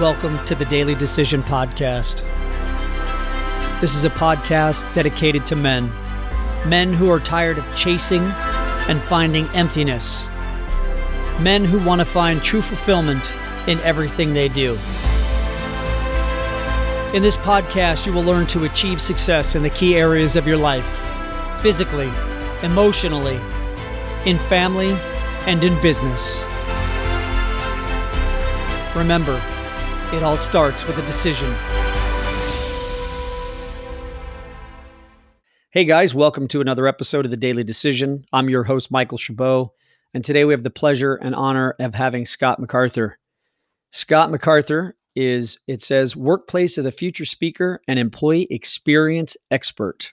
Welcome to the Daily Decision Podcast. This is a podcast dedicated to men, men who are tired of chasing and finding emptiness, men who want to find true fulfillment in everything they do. In this podcast, you will learn to achieve success in the key areas of your life physically, emotionally, in family, and in business. Remember, it all starts with a decision. Hey guys, welcome to another episode of the Daily Decision. I'm your host, Michael Chabot, and today we have the pleasure and honor of having Scott McArthur. Scott McArthur is, it says, Workplace of the Future Speaker and Employee Experience Expert.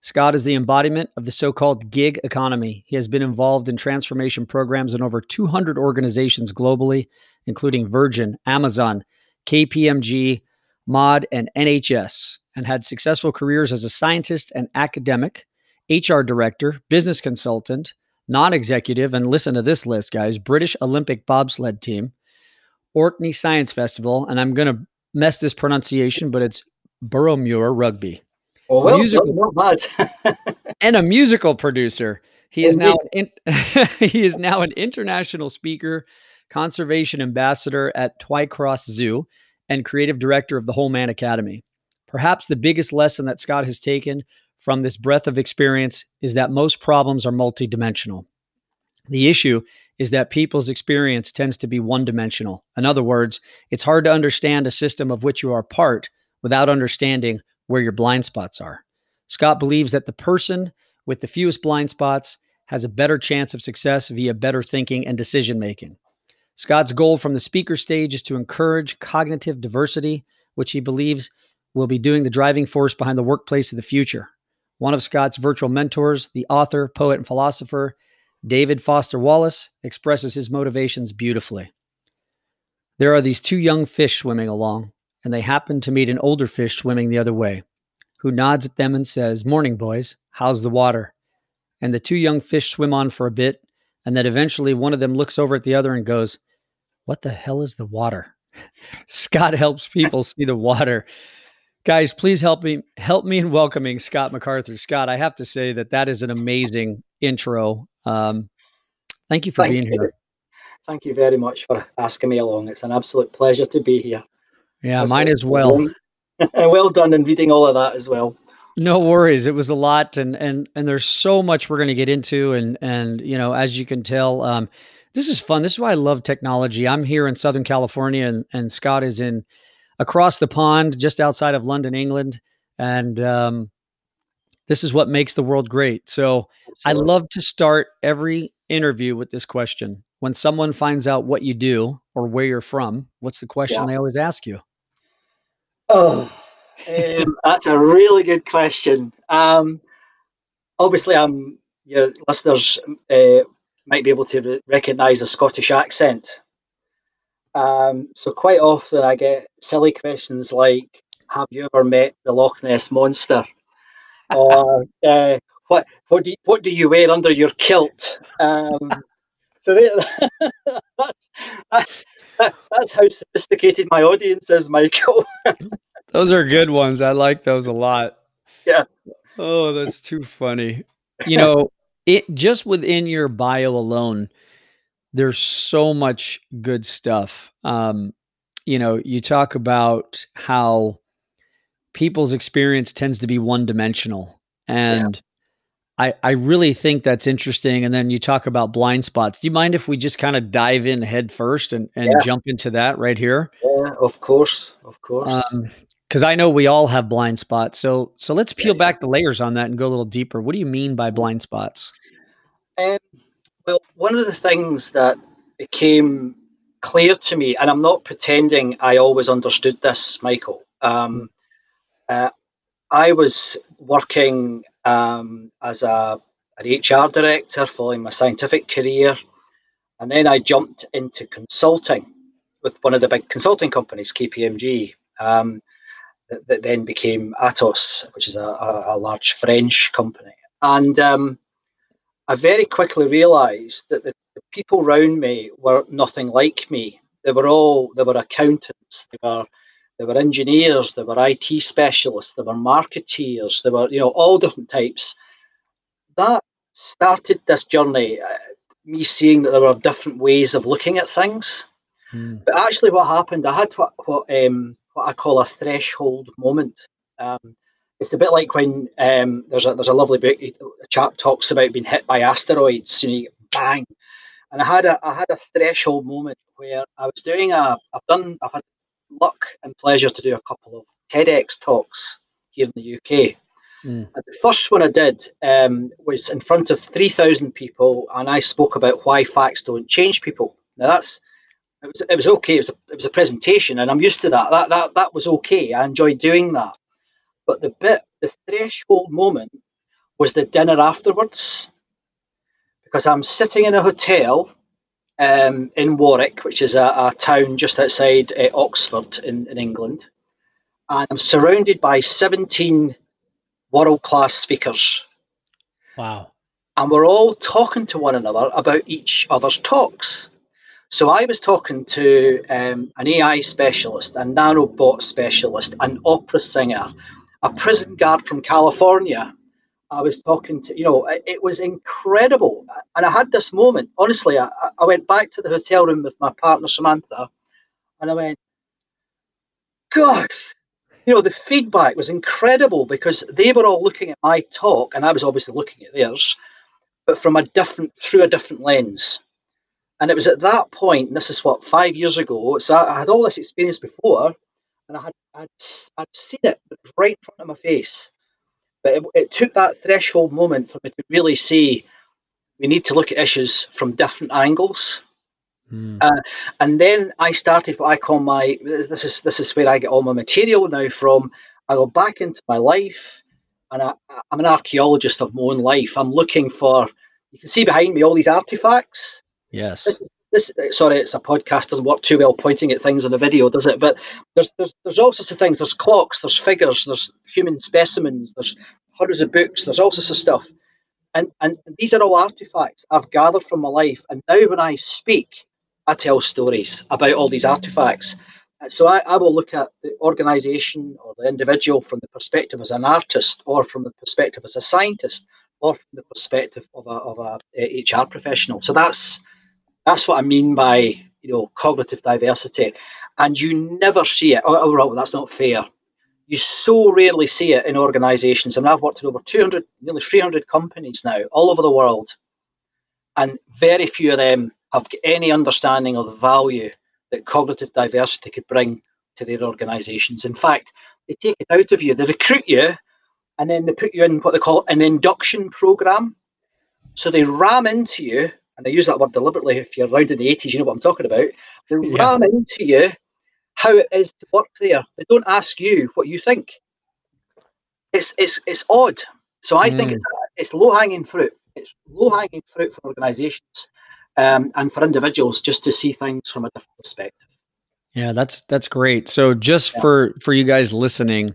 Scott is the embodiment of the so called gig economy. He has been involved in transformation programs in over 200 organizations globally, including Virgin, Amazon, KPMG, Mod, and NHS, and had successful careers as a scientist and academic, HR director, business consultant, non executive, and listen to this list, guys British Olympic bobsled team, Orkney Science Festival, and I'm going to mess this pronunciation, but it's Boroughmuir Rugby. Oh, well, musical, bad. and a musical producer. He is Indeed. now an in, he is now an international speaker, conservation ambassador at Twycross Zoo, and creative director of the Whole Man Academy. Perhaps the biggest lesson that Scott has taken from this breadth of experience is that most problems are multidimensional. The issue is that people's experience tends to be one dimensional. In other words, it's hard to understand a system of which you are part without understanding where your blind spots are. Scott believes that the person with the fewest blind spots has a better chance of success via better thinking and decision making. Scott's goal from the speaker stage is to encourage cognitive diversity, which he believes will be doing the driving force behind the workplace of the future. One of Scott's virtual mentors, the author, poet, and philosopher, David Foster Wallace, expresses his motivations beautifully. There are these two young fish swimming along, and they happen to meet an older fish swimming the other way, who nods at them and says, Morning, boys, how's the water? And the two young fish swim on for a bit, and then eventually one of them looks over at the other and goes, what the hell is the water? Scott helps people see the water. Guys, please help me help me in welcoming Scott McArthur. Scott, I have to say that that is an amazing intro. Um, thank you for thank being you. here. Thank you very much for asking me along. It's an absolute pleasure to be here. Yeah, That's mine as well. well done in reading all of that as well. No worries. It was a lot and and and there's so much we're going to get into and and you know, as you can tell, um, this is fun. This is why I love technology. I'm here in Southern California, and, and Scott is in across the pond, just outside of London, England, and um, this is what makes the world great. So Absolutely. I love to start every interview with this question. When someone finds out what you do or where you're from, what's the question yeah. they always ask you? Oh, um, that's a really good question. Um, obviously, I'm your listeners uh, might be able to re- recognise a Scottish accent. Um, so quite often I get silly questions like, "Have you ever met the Loch Ness monster?" or uh, "What what do you, what do you wear under your kilt?" Um, so they, that's that, that's how sophisticated my audience is, Michael. those are good ones. I like those a lot. Yeah. Oh, that's too funny. You know, it just within your bio alone, there's so much good stuff. Um, you know, you talk about how people's experience tends to be one dimensional. And yeah. I, I really think that's interesting. And then you talk about blind spots. Do you mind if we just kind of dive in head first and, and yeah. jump into that right here? Yeah, of course. Of course. Um, because I know we all have blind spots. So so let's peel yeah, back the layers on that and go a little deeper. What do you mean by blind spots? Um, well, one of the things that became clear to me, and I'm not pretending I always understood this, Michael. Um, uh, I was working um, as a an HR director following my scientific career, and then I jumped into consulting with one of the big consulting companies, KPMG. Um, that, that, then became Atos, which is a, a, large French company. And um, I very quickly realised that the, the, people around me were nothing like me. they were all they were accountants, they were they were engineers, they were IT specialists, they were marketeers, they were you know all different types. That started this journey, uh, me seeing that there were different ways of looking at things. Mm. But actually, what happened, I had what what, um, what I call a threshold moment. Um, it's a bit like when um, there's a there's a lovely book. A chap talks about being hit by asteroids. You know, you bang. And I had a I had a threshold moment where I was doing a I've done I've had luck and pleasure to do a couple of TEDx talks here in the UK. Mm. the first one I did um, was in front of 3,000 people, and I spoke about why facts don't change people. Now that's it was it was okay. It was a, it was a presentation, and I'm used to that. That that that was okay. I enjoyed doing that. But the bit, the threshold moment, was the dinner afterwards, because I'm sitting in a hotel um, in Warwick, which is a, a town just outside uh, Oxford in, in England, and I'm surrounded by 17 world class speakers. Wow. And we're all talking to one another about each other's talks. So I was talking to um, an AI specialist, a nanobot specialist, an opera singer, a prison guard from California. I was talking to, you know, it, it was incredible. And I had this moment, honestly, I, I went back to the hotel room with my partner, Samantha, and I went, gosh, you know, the feedback was incredible because they were all looking at my talk and I was obviously looking at theirs, but from a different, through a different lens. And it was at that point, this is what, five years ago, so I, had all this experience before and I had I'd, I'd seen it right in front of my face. But it, it took that threshold moment for me to really see we need to look at issues from different angles Mm. Uh, and then I started what I call my this is this is where I get all my material now from. I go back into my life, and I, am an archaeologist of my own life. I'm looking for. You can see behind me all these artifacts. Yes. This, sorry, it's a podcast. Doesn't work too well pointing at things in a video, does it? But there's there's there's all sorts of things. There's clocks. There's figures. There's human specimens. There's hundreds of books. There's all sorts of stuff. And, and these are all artifacts I've gathered from my life. And now when I speak, I tell stories about all these artifacts. So I, I will look at the organisation or the individual from the perspective as an artist, or from the perspective as a scientist, or from the perspective of a, of a HR professional. So that's that's what I mean by you know cognitive diversity, and you never see it. Oh, oh well, that's not fair. You so rarely see it in organisations. I mean, I've worked in over 200, nearly 300 companies now, all over the world, and very few of them have any understanding of the value that cognitive diversity could bring to their organisations. In fact, they take it out of you, they recruit you, and then they put you in what they call an induction program. So they ram into you, and I use that word deliberately. If you're around in the 80s, you know what I'm talking about. They yeah. ram into you how it is to work there. They don't ask you what you think. It's it's it's odd. So I mm. think it's, it's low hanging fruit. It's low hanging fruit for organisations um, and for individuals just to see things from a different perspective. Yeah, that's that's great. So just yeah. for for you guys listening,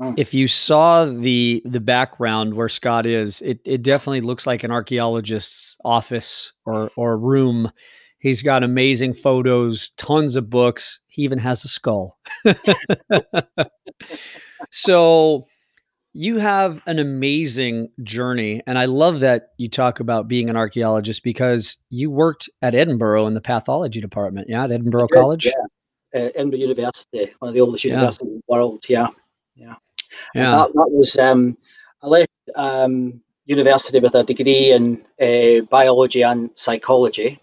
mm. if you saw the the background where Scott is, it it definitely looks like an archaeologist's office or or room. He's got amazing photos, tons of books. He even has a skull. so you have an amazing journey. And I love that you talk about being an archaeologist because you worked at Edinburgh in the pathology department. Yeah, at Edinburgh did, College. Yeah, uh, Edinburgh University, one of the oldest yeah. universities in the world. Yeah, yeah. Yeah. That, that, was, um, I left um, university with a degree in uh, biology and psychology.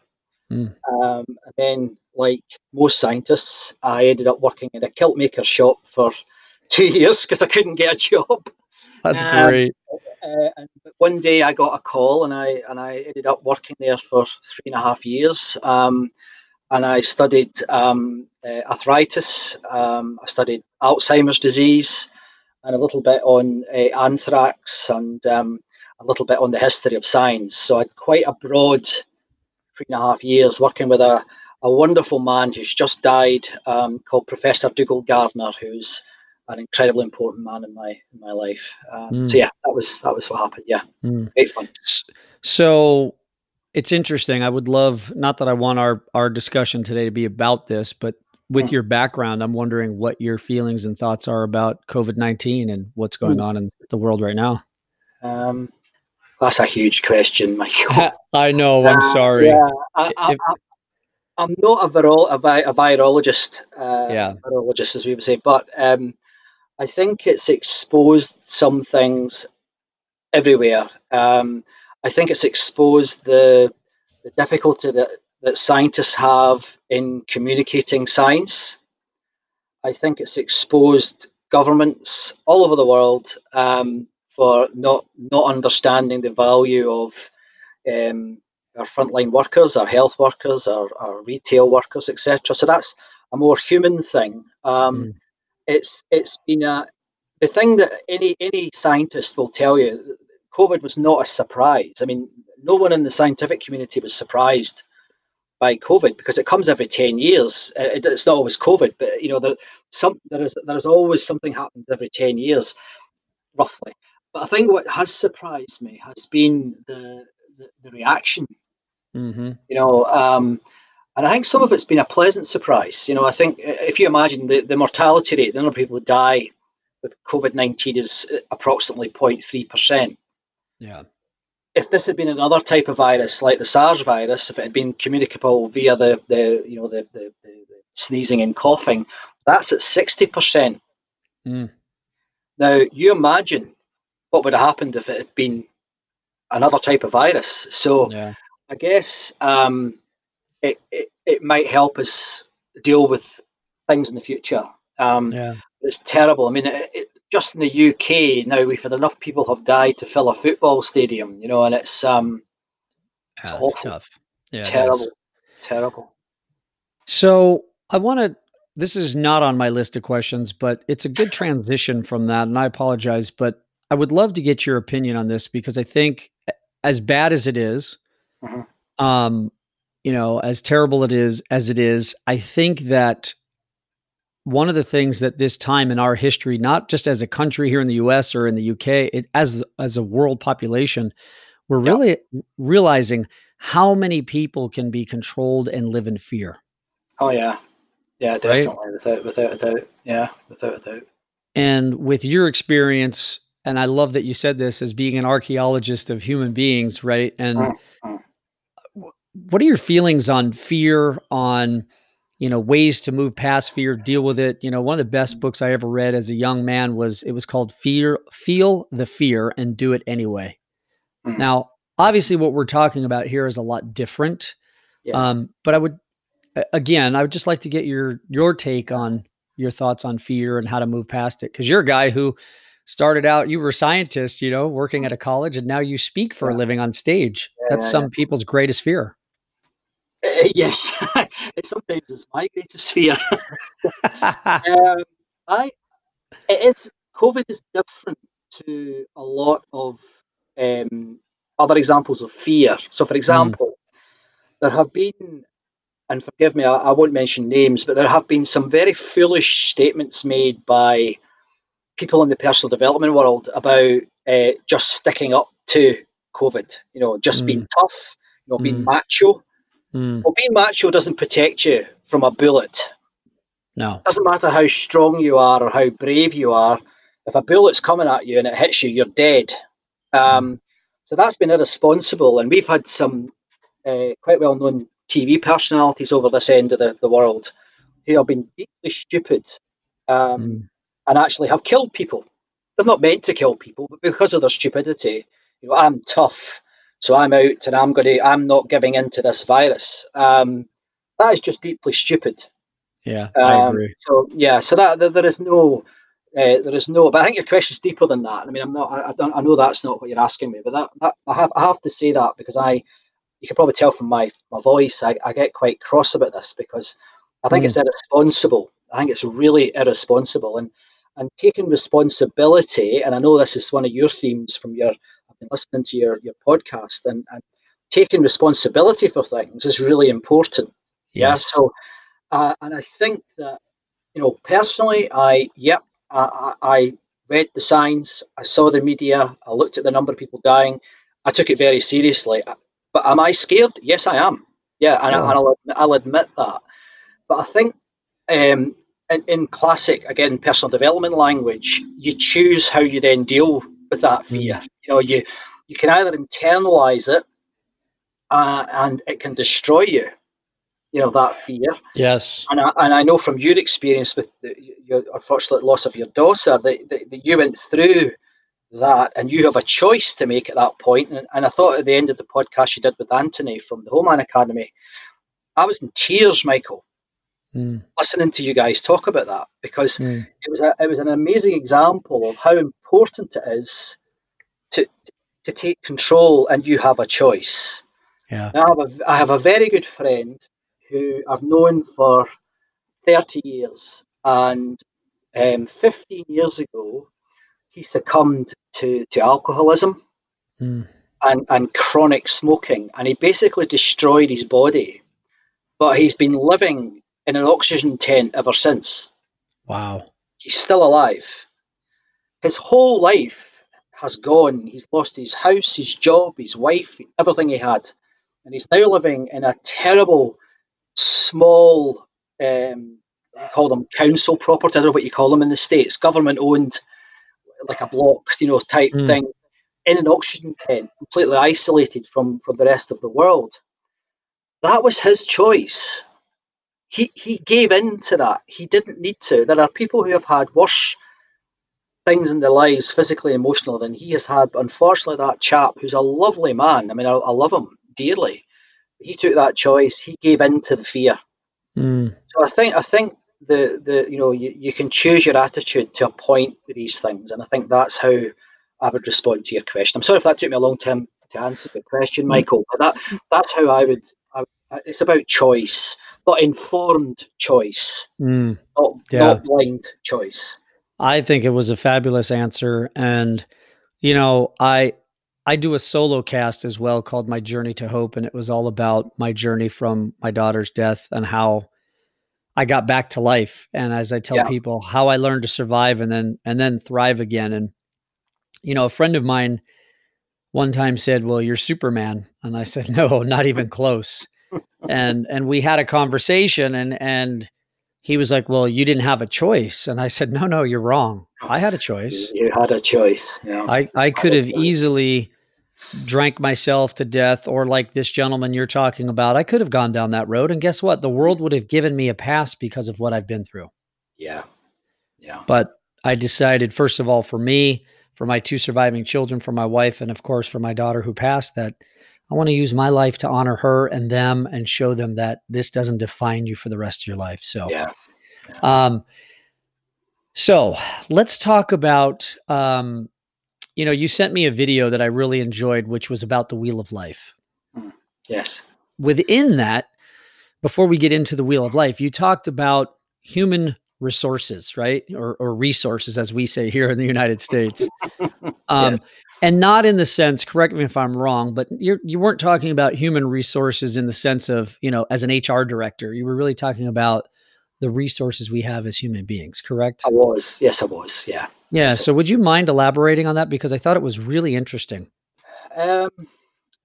Mm. Um, and then, like most scientists, I ended up working in a kilt maker shop for two years because I couldn't get a job. That's um, great. Uh, and one day I got a call, and I and I ended up working there for three and a half years. Um, and I studied um, uh, arthritis. Um, I studied Alzheimer's disease, and a little bit on uh, anthrax, and um, a little bit on the history of science. So I had quite a broad three and a half years working with a, a wonderful man who's just died, um, called Professor Dougal Gardner, who's an incredibly important man in my in my life. Um, mm. So yeah, that was that was what happened. Yeah, mm. great fun. So it's interesting. I would love not that I want our our discussion today to be about this, but with your background, I'm wondering what your feelings and thoughts are about COVID nineteen and what's going mm. on in the world right now. Um, that's a huge question, Michael. I know. I'm uh, sorry. Yeah, I, am not a, viro- a, vi- a virologist. Uh, yeah, virologist, as we would say, but um, I think it's exposed some things everywhere. Um, I think it's exposed the the difficulty that, that scientists have in communicating science. I think it's exposed governments all over the world um, for not not understanding the value of um, our frontline workers, our health workers, our, our retail workers, etc. So that's a more human thing. Um, mm. It's it's been a the thing that any any scientist will tell you. COVID was not a surprise. I mean, no one in the scientific community was surprised by COVID because it comes every ten years. It, it's not always COVID, but you know, there some there is there is always something happens every ten years, roughly. But I think what has surprised me has been the the, the reaction. Mm-hmm. You know, um, and I think some of it's been a pleasant surprise. You know, I think if you imagine the, the mortality rate, the number of people who die with COVID nineteen is approximately 0.3 percent. Yeah. If this had been another type of virus, like the SARS virus, if it had been communicable via the, the you know the, the, the sneezing and coughing, that's at sixty percent. Mm. Now you imagine what would have happened if it had been another type of virus. So yeah. I guess um, it, it, it might help us deal with things in the future. Um, yeah. It's terrible. I mean, it, just in the UK now, we've had enough people have died to fill a football stadium, you know, and it's um, it's awful. tough. Yeah, terrible, terrible. So I want to this is not on my list of questions, but it's a good transition from that. And I apologize, but I would love to get your opinion on this because I think, as bad as it is, mm-hmm. um, you know, as terrible it is as it is, I think that one of the things that this time in our history, not just as a country here in the U.S. or in the U.K., it, as as a world population, we're really realizing how many people can be controlled and live in fear. Oh yeah, yeah, definitely, right? without without a doubt. Yeah, without a doubt. And with your experience and I love that you said this as being an archaeologist of human beings, right? And mm-hmm. what are your feelings on fear, on you know ways to move past fear, deal with it? You know, one of the best books I ever read as a young man was it was called Fear, Feel the Fear and Do It Anyway. Mm-hmm. Now, obviously, what we're talking about here is a lot different. Yeah. Um, but I would again, I would just like to get your your take on your thoughts on fear and how to move past it because you're a guy who started out you were a scientist you know working at a college and now you speak for yeah. a living on stage yeah, that's some people's greatest fear uh, yes sometimes it's my greatest fear um, i it is covid is different to a lot of um, other examples of fear so for hmm. example mm. there have been and forgive me I, I won't mention names but there have been some very foolish statements made by people in the personal development world about uh, just sticking up to COVID, you know, just mm. being tough, you know, mm. being macho. Mm. Well, being macho doesn't protect you from a bullet. No. It doesn't matter how strong you are or how brave you are. If a bullet's coming at you and it hits you, you're dead. Um, so that's been irresponsible. And we've had some uh, quite well known TV personalities over this end of the, the world who have been deeply stupid um, mm and actually have killed people. They're not meant to kill people, but because of their stupidity, you know, I'm tough, so I'm out and I'm going to, I'm not giving in to this virus. Um, that is just deeply stupid. Yeah, I um, agree. So yeah, so that there, there is no, uh, there is no. But I think your question is deeper than that. I mean, I'm not. I, I, don't. I know that's not what you're asking me, but that, that I have. I have to say that because I, you can probably tell from my my voice, I, I get quite cross about this because I think mm. it's irresponsible. I think it's really irresponsible, and and taking responsibility. And I know this is one of your themes from your listening to your your podcast, and, and taking responsibility for things is really important. Yes. Yeah. So, uh, and I think that you know personally, I yep, I, I read the signs, I saw the media, I looked at the number of people dying, I took it very seriously. But am I scared? Yes, I am. Yeah, and, I, will I'll admit that. But I think um, in, in, classic, again, personal development language, you choose how you then deal with that fear. You know, you you can either internalize it, uh, and it can destroy you. You know that fear. Yes. And I, and I know from your experience with the, your unfortunate loss of your daughter that, that, that you went through that and you have a choice to make at that point. And, and I thought at the end of the podcast you did with Anthony from the Whole Man Academy, I was in tears, Michael, mm. listening to you guys talk about that because mm. it was a, it was an amazing example of how important it is to to take control and you have a choice. Yeah. I have a I have a very good friend who I've known for 30 years and um, 15 years ago he succumbed to, to alcoholism mm. and, and chronic smoking. And he basically destroyed his body. But he's been living in an oxygen tent ever since. Wow. He's still alive. His whole life has gone. He's lost his house, his job, his wife, everything he had. And he's now living in a terrible, small, um, call them council property, I don't know what you call them in the States, government owned like a block, you know, type mm. thing in an oxygen tent, completely isolated from from the rest of the world. That was his choice. He he gave in to that. He didn't need to. There are people who have had worse things in their lives, physically, emotionally, than he has had. But unfortunately, that chap, who's a lovely man, I mean, I, I love him dearly. He took that choice. He gave in to the fear. Mm. So I think I think the the you know you, you can choose your attitude to a point with these things, and I think that's how I would respond to your question. I'm sorry if that took me a long time to answer the question, mm. Michael, but that that's how I would. I, it's about choice, but informed choice, mm, not, yeah. not blind choice. I think it was a fabulous answer, and you know, I I do a solo cast as well called My Journey to Hope, and it was all about my journey from my daughter's death and how I got back to life. And as I tell yeah. people, how I learned to survive and then and then thrive again. And you know, a friend of mine one time said, "Well, you're Superman," and I said, "No, not even close." and and we had a conversation, and and he was like, "Well, you didn't have a choice," and I said, "No, no, you're wrong. I had a choice. You had a choice. Yeah, I I could have easily." drank myself to death or like this gentleman you're talking about i could have gone down that road and guess what the world would have given me a pass because of what i've been through yeah yeah but i decided first of all for me for my two surviving children for my wife and of course for my daughter who passed that i want to use my life to honor her and them and show them that this doesn't define you for the rest of your life so yeah, yeah. um so let's talk about um you know, you sent me a video that I really enjoyed, which was about the wheel of life. Hmm. Yes. Within that, before we get into the wheel of life, you talked about human resources, right? Or, or resources, as we say here in the United States. Um, yes. And not in the sense, correct me if I'm wrong, but you're, you weren't talking about human resources in the sense of, you know, as an HR director. You were really talking about the resources we have as human beings, correct? I was. Yes, I was. Yeah. Yeah. So, would you mind elaborating on that because I thought it was really interesting. Um,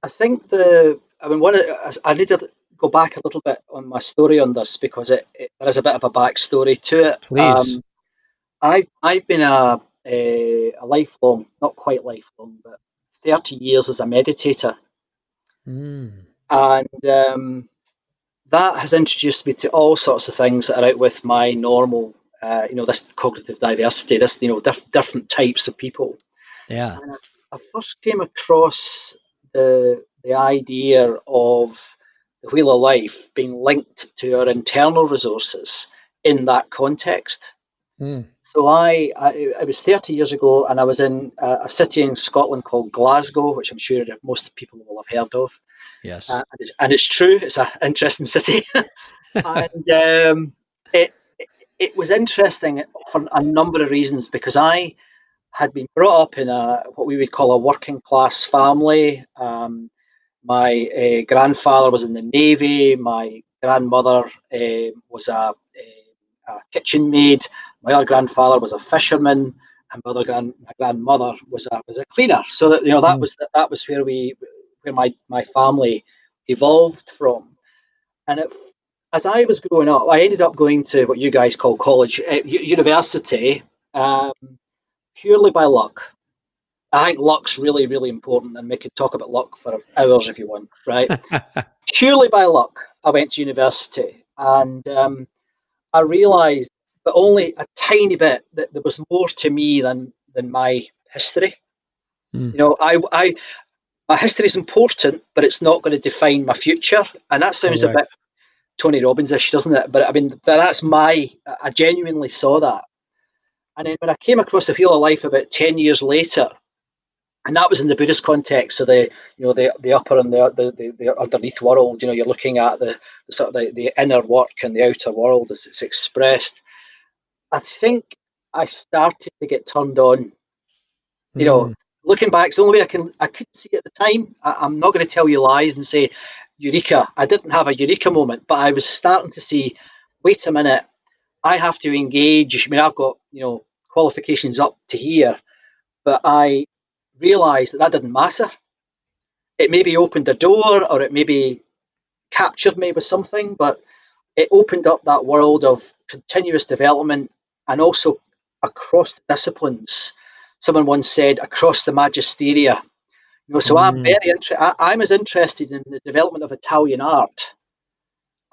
I think the. I mean, one. I need to go back a little bit on my story on this because it, it there is a bit of a backstory to it. Please. Um, I've I've been a, a, a lifelong, not quite lifelong, but thirty years as a meditator, mm. and um, that has introduced me to all sorts of things that are out with my normal uh, you know, this cognitive diversity, this, you know, diff- different types of people. Yeah. I first came across the the idea of the wheel of life being linked to our internal resources in that context. Mm. So I, I, it was 30 years ago, and I was in a, a, city in Scotland called Glasgow, which I'm sure most people will have heard of. Yes, uh, and, it's, and, it's, true. It's an interesting city, and um, it it was interesting for a number of reasons because I had been brought up in a what we would call a working class family. Um, my uh, grandfather was in the navy. My grandmother uh, was a, a, a, kitchen maid. My other grandfather was a fisherman, and my other grand my grandmother was a was a cleaner. So that you know that mm. was that was where we where my, my family evolved from. And it, as I was growing up, I ended up going to what you guys call college, uh, university, um, purely by luck. I think luck's really, really important, and we could talk about luck for hours if you want, right? purely by luck, I went to university, and um, I realised, but only a tiny bit, that there was more to me than than my history. Mm. You know, I, I, my history is important, but it's not going to define my future, and that sounds Correct. a bit Tony Robbins-ish, doesn't it? But I mean, that's my. I genuinely saw that, and then when I came across the wheel of life about ten years later, and that was in the Buddhist context. So the you know the the upper and the the, the, underneath world. You know, you're looking at the, the sort of the, the inner work and the outer world as it's expressed. I think I started to get turned on. You know, mm. looking back, it's the only way I can I couldn't see at the time. I, I'm not going to tell you lies and say eureka. I didn't have a eureka moment, but I was starting to see. Wait a minute, I have to engage. I mean, I've got you know qualifications up to here, but I realised that that didn't matter. It maybe opened a door or it maybe captured me with something, but it opened up that world of continuous development and also across disciplines. Someone once said across the magisteria. You know, so mm. I'm very interested. I'm as interested in the development of Italian art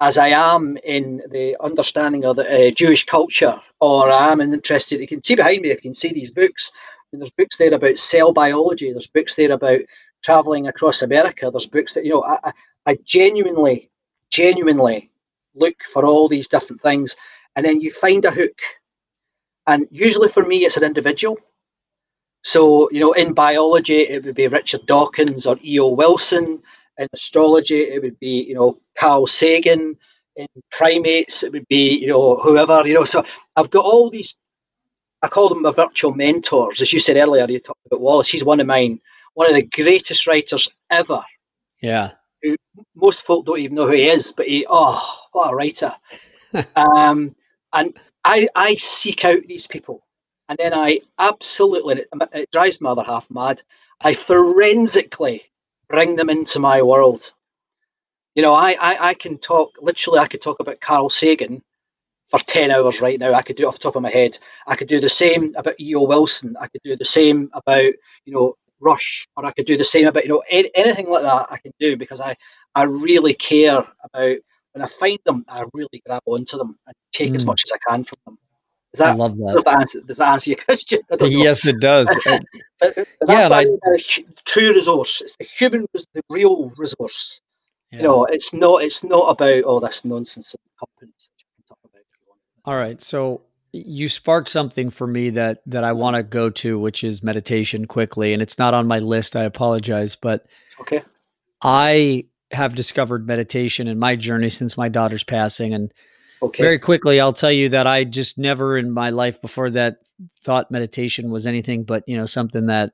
as I am in the understanding of the uh, Jewish culture, or I am interested. You can see behind me, if you can see these books, there's books there about cell biology. There's books there about traveling across America. There's books that you know. I, I genuinely, genuinely look for all these different things, and then you find a hook. And usually for me, it's an individual. So you know, in biology, it would be Richard Dawkins or E.O. Wilson. In astrology, it would be you know Carl Sagan. In primates, it would be you know whoever you know. So I've got all these I call them my virtual mentors. As you said earlier, you talked about Wallace. He's one of mine, one of the greatest writers ever. Yeah. Who most folk don't even know who he is, but he, oh, what a writer. um, and I, I seek out these people. And then I absolutely, it, drives my other half mad. I forensically bring them into my world. You know, I, I, I can talk, literally, I could talk about Carl Sagan for 10 hours right now. I could do it off the top of my head. I could do the same about E.O. Wilson. I could do the same about, you know, Rush, or I could do the same about, you know, any, anything like that I can do because I, I really care about, when I find them, I really grab onto them and take mm. as much as I can from them. Does that, I love that. Does that answer, does that answer your question? Yes, it does. but, but that's yeah, true resource. It's the human, the real resource. Yeah. You know, it's not. It's not about all this nonsense companies. All right. So you sparked something for me that that I want to go to, which is meditation quickly. And it's not on my list. I apologize, but okay. I have discovered meditation in my journey since my daughter's passing. And okay. very quickly, I'll tell you that I just never in my life before that thought meditation was anything but, you know, something that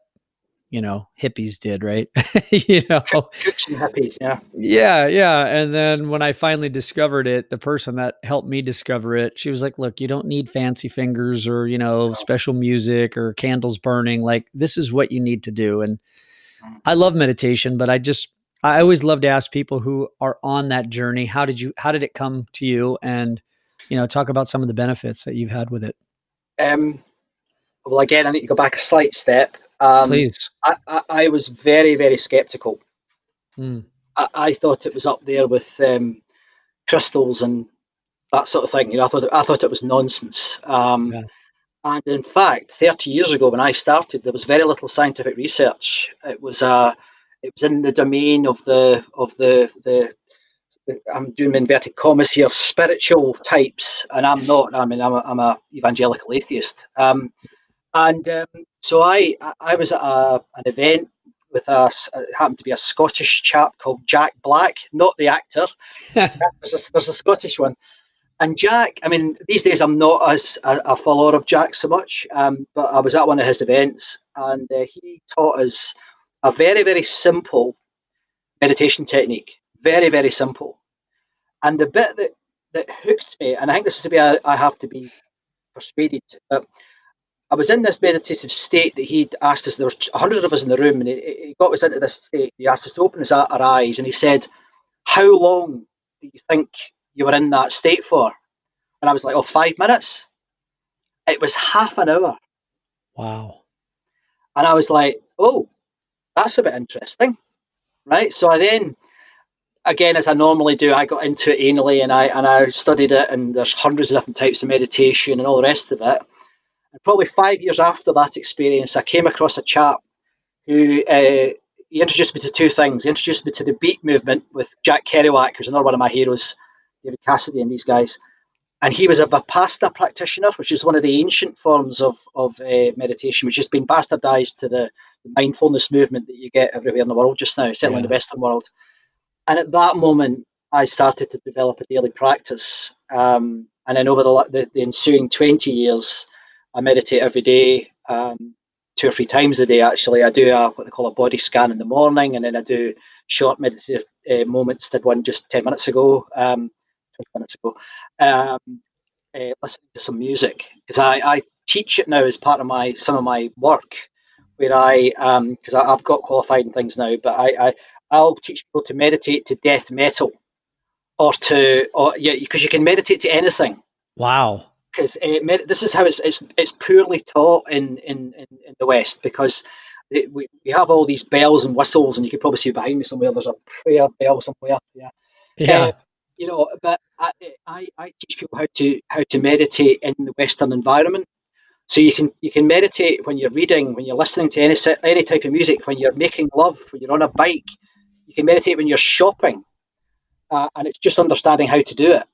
you know hippies did right you know hippies yeah yeah yeah and then when i finally discovered it the person that helped me discover it she was like look you don't need fancy fingers or you know no. special music or candles burning like this is what you need to do and mm. i love meditation but i just i always love to ask people who are on that journey how did you how did it come to you and you know talk about some of the benefits that you've had with it um well again i need to go back a slight step um, Please. I, I, I, was very, very skeptical. Mm. I, I, thought it was up there with um, crystals and that sort of thing. You know, I thought I thought it was nonsense. Um, yeah. And in fact, 30 years ago when I started, there was very little scientific research. It was uh, it was in the domain of the of the the I'm doing inverted commas here, spiritual types, and I'm not. I mean, I'm a, I'm a evangelical atheist. Um, and um, so I I was at a, an event with us. It happened to be a Scottish chap called Jack Black, not the actor. there's, a, there's, a, Scottish one. And Jack, I mean, these days I'm not as a, a follower of Jack so much, um, but I was at one of his events and uh, he taught us a very, very simple meditation technique. Very, very simple. And the bit that, that hooked me, and I think this is to be I, I have to be persuaded, but I was in this meditative state that he'd asked us. There were a hundred of us in the room, and he, he, got us into this state. He asked us to open his, our eyes, and he said, "How long do you think you were in that state for?" And I was like, "Oh, five minutes." It was half an hour. Wow. And I was like, "Oh, that's a bit interesting." Right. So I then again, as I normally do, I got into it anally and I and I studied it. And there's hundreds of different types of meditation and all the rest of it. And probably five years after that experience, I came across a chap who uh, he introduced me to two things. He introduced me to the beat movement with Jack Kerouac, who's another one of my heroes, David Cassidy, and these guys. And he was a Vipassana practitioner, which is one of the ancient forms of, of uh, meditation, which has been bastardized to the, the, mindfulness movement that you get everywhere in the world just now, certainly yeah. in the Western world. And at that moment, I started to develop a daily practice. Um, and then over the, the, the, ensuing 20 years, I meditate every day, um, two or three times a day, actually. I do a, what they call a body scan in the morning, and then I do short meditative uh, moments. Did one just 10 minutes ago, um, 20 minutes ago, um, uh, listening to some music. Because I, I teach it now as part of my some of my work where I because um, I've got qualified in things now, but I, I I'll teach people to meditate to death metal, or to or yeah, because you can meditate to anything. Wow. Because uh, med- this is how it's it's it's poorly taught in in in, in the West because. It, we, we have all these bells and whistles, and you can probably see behind me somewhere. There's a prayer bell somewhere. Yeah, yeah. Uh, you know, but I, I, I teach people how to how to meditate in the Western environment. So you can you can meditate when you're reading, when you're listening to any any type of music, when you're making love, when you're on a bike, you can meditate when you're shopping, uh, and it's just understanding how to do it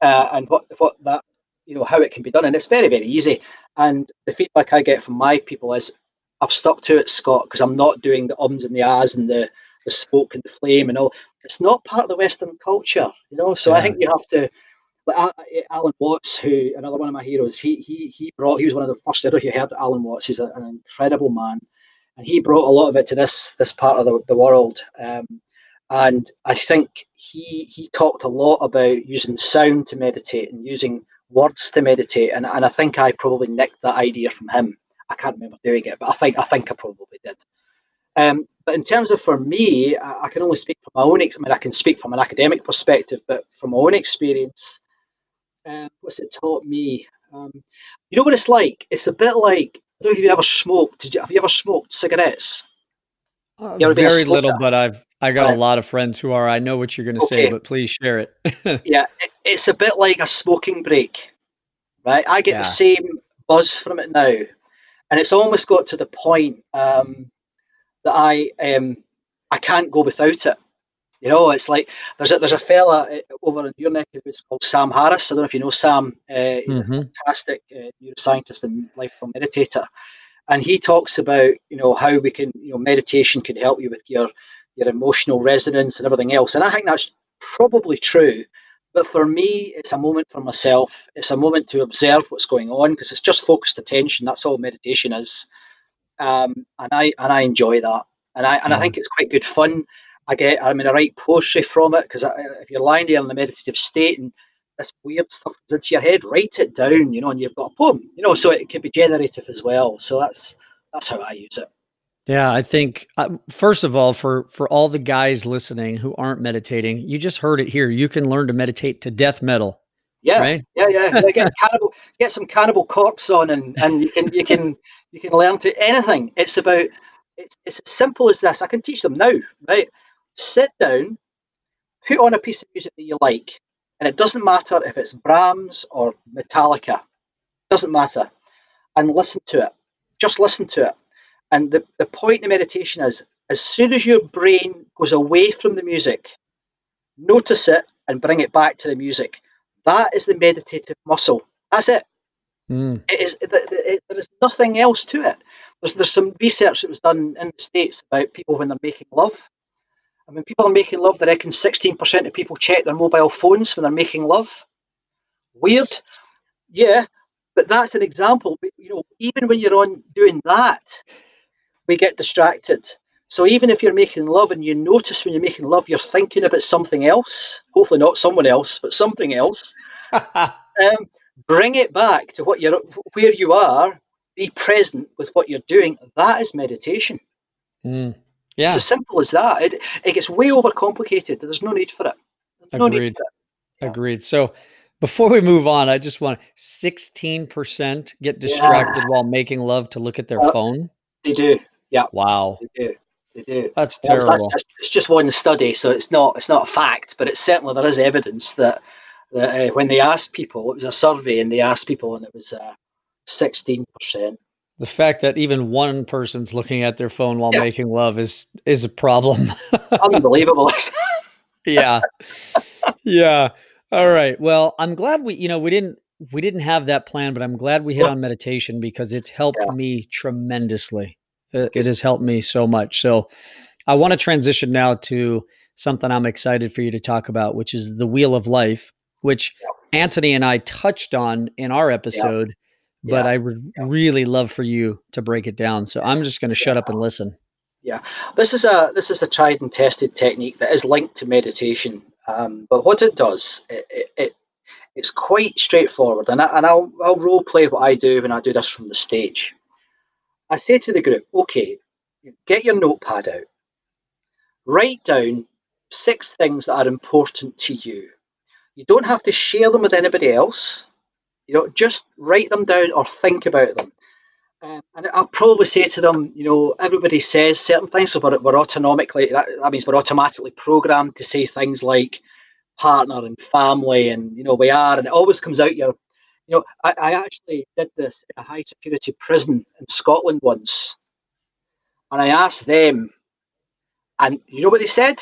uh, and what what that you know how it can be done, and it's very very easy. And the feedback I get from my people is, I've stuck to it, Scott, because I'm not doing the ums and the ahs and the the smoke and the flame and all. It's not part of the Western culture, you know. So yeah. I think you have to. Like Alan Watts, who another one of my heroes, he he he brought. He was one of the first ever you heard Alan Watts. He's a, an incredible man, and he brought a lot of it to this this part of the, the world. Um, and I think he he talked a lot about using sound to meditate and using words to meditate, and, and I think I probably nicked that idea from him. I can't remember doing it, but I think I think I probably did. Um, but in terms of for me, I, I, can only speak from my own. I mean, I can speak from an academic perspective, but from my own experience, um, what's it taught me? Um, you know what it's like? It's a bit like I don't know if you ever smoked. Did you, have you ever smoked cigarettes? Uh, very little, but I've I got right. a lot of friends who are. I know what you're going to okay. say, but please share it. yeah, it, it's a bit like a smoking break, right? I get yeah. the same buzz from it now, and it's almost got to the point um, that I um, I can't go without it. You know, it's like there's a there's a fella uh, over in your neck of the called Sam Harris. I don't know if you know Sam. Uh, mm-hmm. a fantastic uh, neuroscientist and lifelong meditator, and he talks about you know how we can you know meditation can help you with your your emotional resonance and everything else. And I think that's probably true. But for me, it's a moment for myself. It's a moment to observe what's going on because it's just focused attention. That's all meditation is, um, and I and I enjoy that. And I and I think it's quite good fun. I get, I mean, I write poetry from it because if you're lying there in the meditative state and this weird stuff comes into your head, write it down, you know, and you've got a poem, you know, so it can be generative as well. So that's that's how I use it. Yeah, I think uh, first of all, for for all the guys listening who aren't meditating, you just heard it here. You can learn to meditate to death metal. Yeah, right? yeah, yeah. get cannibal, get some cannibal corpse on, and and you can you can you can learn to anything. It's about it's it's as simple as this. I can teach them now, right? Sit down, put on a piece of music that you like, and it doesn't matter if it's Brahms or Metallica. It doesn't matter, and listen to it. Just listen to it and the, the point of meditation is as soon as your brain goes away from the music, notice it and bring it back to the music. That is the meditative muscle. That's it. Mm. It is. It, it, there is nothing else to it. There's there's some research that was done in the states about people when they're making love. And when people are making love, they reckon 16% of people check their mobile phones when they're making love. Weird, yeah, but that's an example. You know, even when you're on doing that, we get distracted. So even if you're making love and you notice when you're making love, you're thinking about something else, hopefully not someone else, but something else. um, bring it back to what you're where you are be present with what you're doing. That is meditation. Mm. Yeah. It's as simple as that. It, it gets way overcomplicated. There's no need for it. There's no Agreed. need for it. Yeah. Agreed. So before we move on, I just want 16% get distracted while making love to look at their Uh, phone. They do. Yeah, Wow. they do. They do. That's terrible. just, it's just one study, so it's not it's not a fact, but it's certainly there is evidence that, that uh, when they asked people, it was a survey, and they asked people, and it was uh, sixteen percent. The fact that even one person's looking at their phone while Yeah. making love is is a problem. Unbelievable. yeah. Yeah. All right. Well, I'm glad we, you know, we didn't we didn't have that plan, but I'm glad we hit on meditation because it's helped Yeah. me tremendously. It, it has helped me so much. So I want to transition now to something I'm excited for you to talk about, which is the wheel of life, which Anthony and I touched on in our episode, but Yeah. I would really love for you to break it down. So I'm just going to shut up and listen. Yeah, this is a this is a tried and tested technique that is linked to meditation. Um, but what it does, it, it, it it's quite straightforward, and, I, and I'll I'll role play what I do when I do this from the stage. I say to the group, okay, get your notepad out, write down six things that are important to you. You don't have to share them with anybody else. You know, just write them down or think about them. Um, and I'll probably say to them, you know, everybody says certain things, so we're, we're autonomically, that, that means we're automatically programmed to say things like partner and family, and, you know, we are, and it always comes out your, you know, I, I actually did this in a high security prison in Scotland once, and I asked them, and you know what they said?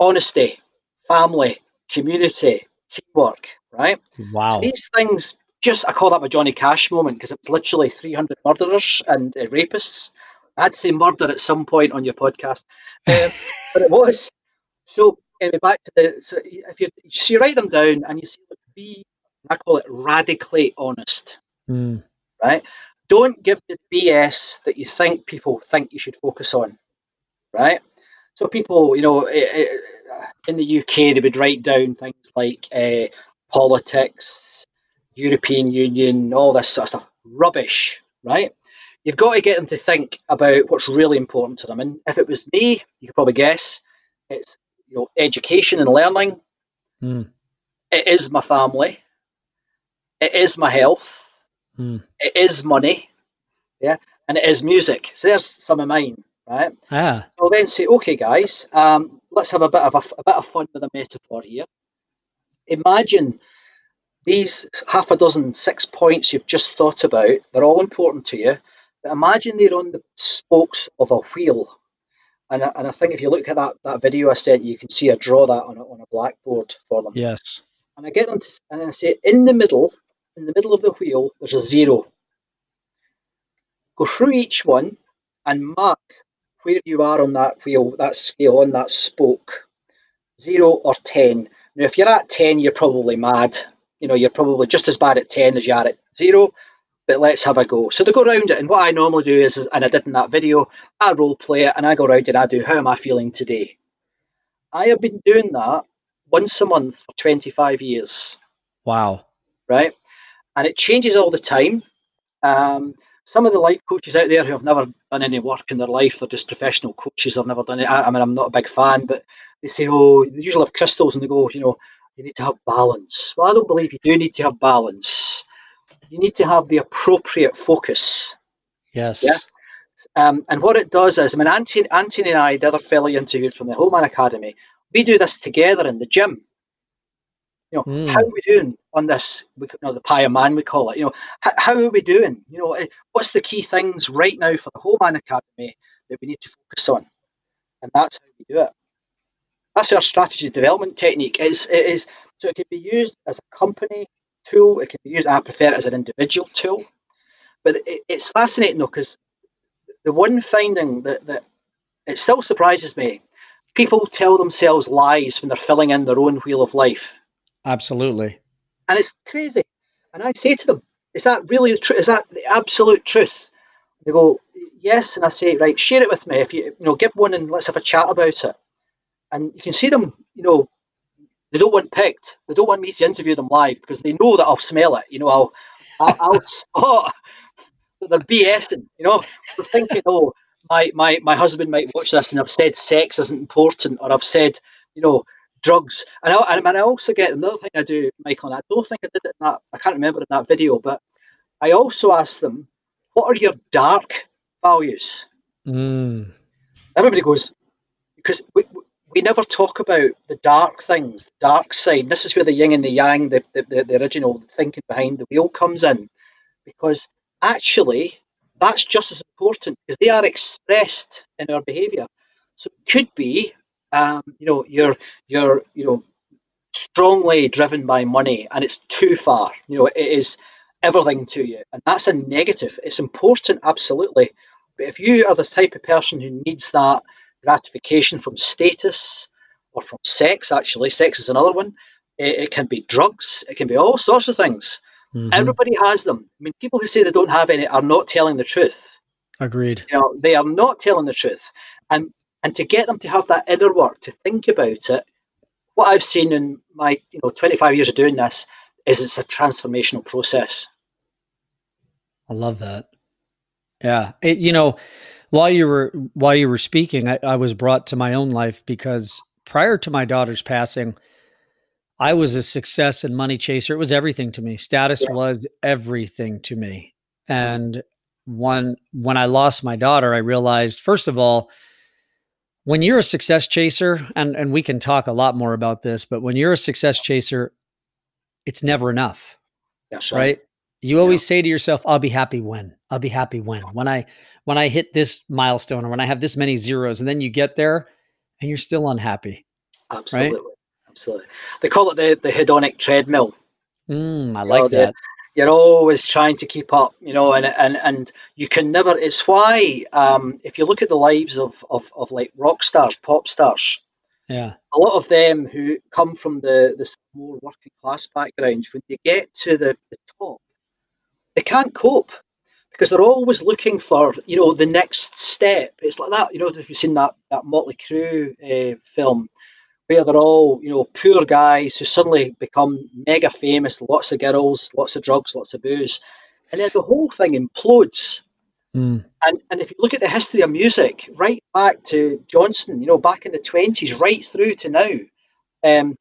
Honesty, family, community, teamwork, right? Wow. These things, just I call that my Johnny Cash moment because it was literally 300 murderers and uh, rapists. I had to say murder at some point on your podcast, um, but it was. So anyway, back to the. So if you so you write them down and you see, be I call it radically honest, Mm, right? Don't give the BS that you think people think you should focus on, right? So people, you know, eh, eh, in the UK, they would write down things like uh, politics, European Union, all this sort of stuff. Rubbish, right? You've got to get them to think about what's really important to them. And if it was me, you could probably guess, it's you know education and learning. mm, It is my family. It is my health. mm. It is money. Yeah, and it is music. So there's some of mine, right? Ah. I'll then say, okay, guys, um, let's have a bit of a, a bit of fun with a metaphor here. Imagine these half a dozen, six points you've just thought about. They're all important to you. But imagine they're on the spokes of a wheel. And I, and I think if you look at that, that video I sent you, you can see I draw that on a, on a blackboard for them. Yes. And I get them to, and I say, in the middle, in the middle of the wheel, there's a zero. Go through each one and mark where you are on that wheel, that scale, on that spoke, zero or 10. Now, if you're at 10, you're probably mad. You know, you're probably just as bad at 10 as you are at zero, but let's have a go. So they go around it, and what I normally do is, and I did in that video, I role play it and I go around and I do, how am I feeling today? I have been doing that once a month for 25 years Wow. right? And it changes all the time. Um, some of the life coaches out there who have never done any work in their life, they're just professional coaches, they've never done it. I, I mean, I'm not a big fan, but they say, oh, they usually have crystals and they go, you know, you need to have balance. Well, I don't believe you do need to have balance. You need to have the appropriate focus. Yes. Yeah. Um, and what it does is, I mean, Anthony, Anthony and I, the other fellow you interviewed from the Whole Man Academy, we do this together in the gym. You know, Mm. how are we doing on this? We, you know, the pie of man, we call it. You know, how, how are we doing? You know, eh, what's the key things right now for the whole man Academy that we need to focus on? And that's how we do it. That's our strategy development technique. It's, it is so it can be used as a company tool. It can be used. I prefer it as an individual tool. But it, it's fascinating though because the one finding that that it still surprises me. People tell themselves lies when they're filling in their own wheel of life Absolutely. and it's crazy. And I say to them, "Is that really the truth? Is that the absolute truth?" They go, "Yes," and I say, "Right, share it with me. If you, you know, give one and let's have a chat about it." And you can see them, you know, they don't want picked. They don't want me to interview them live because they know that I'll smell it. You know, I'll, I'll, I'll spot they're BSing, you know. They're thinking, oh, my, my, my husband might watch this and I've said sex isn't important or I've said, you know, drugs. And I, and I also get another thing I do, Michael, and I don't think I did it in that, I can't remember in that video, but I also ask them, what are your dark values? Mm. Everybody goes, because we, we never talk about the dark things, the dark side. This is where the yin and the yang, the, the, the original thinking behind the wheel comes in. Because actually, that's just as important because they are expressed in our behaviour. So it could be, um, you know, you're you're you know strongly driven by money, and it's too far. You know, it is everything to you, and that's a negative. It's important, absolutely, but if you are the type of person who needs that gratification from status or from sex, actually, sex is another one. It, it can be drugs. It can be all sorts of things. Mm-hmm. Everybody has them. I mean, people who say they don't have any are not telling the truth. Agreed. You know, they are not telling the truth. And and to get them to have that inner work, to think about it, what I've seen in my you know 25 years of doing this is it's a transformational process. I love that. Yeah. It, you know, while you were while you were speaking, I, I was brought to my own life because prior to my daughter's passing, I was a success and money chaser. It was everything to me. Status yeah. was everything to me. Mm-hmm. And when when I lost my daughter, I realized first of all, when you're a success chaser, and and we can talk a lot more about this, but when you're a success chaser, it's never enough. That's right. right? You always yeah. say to yourself, "I'll be happy when. I'll be happy when. When I when I hit this milestone or when I have this many zeros." And then you get there, and you're still unhappy. Absolutely. Right? absolutely. They call it the, the hedonic treadmill. Mm, I like know, that. You're always trying to keep up, you know, and and and you can never. It's why um, if you look at the lives of, of of like rock stars, pop stars, yeah, a lot of them who come from the this more working class background, when they get to the, the top, they can't cope because they're always looking for you know the next step. It's like that, you know, if you've seen that that Motley Crue uh, film where they're all, you know, poor guys who suddenly become mega famous, lots of girls, lots of drugs, lots of booze. And then the whole thing implodes. Mm. And and if you look at the history of music, right back to Johnson, you know, back in the twenties, right through to now, um,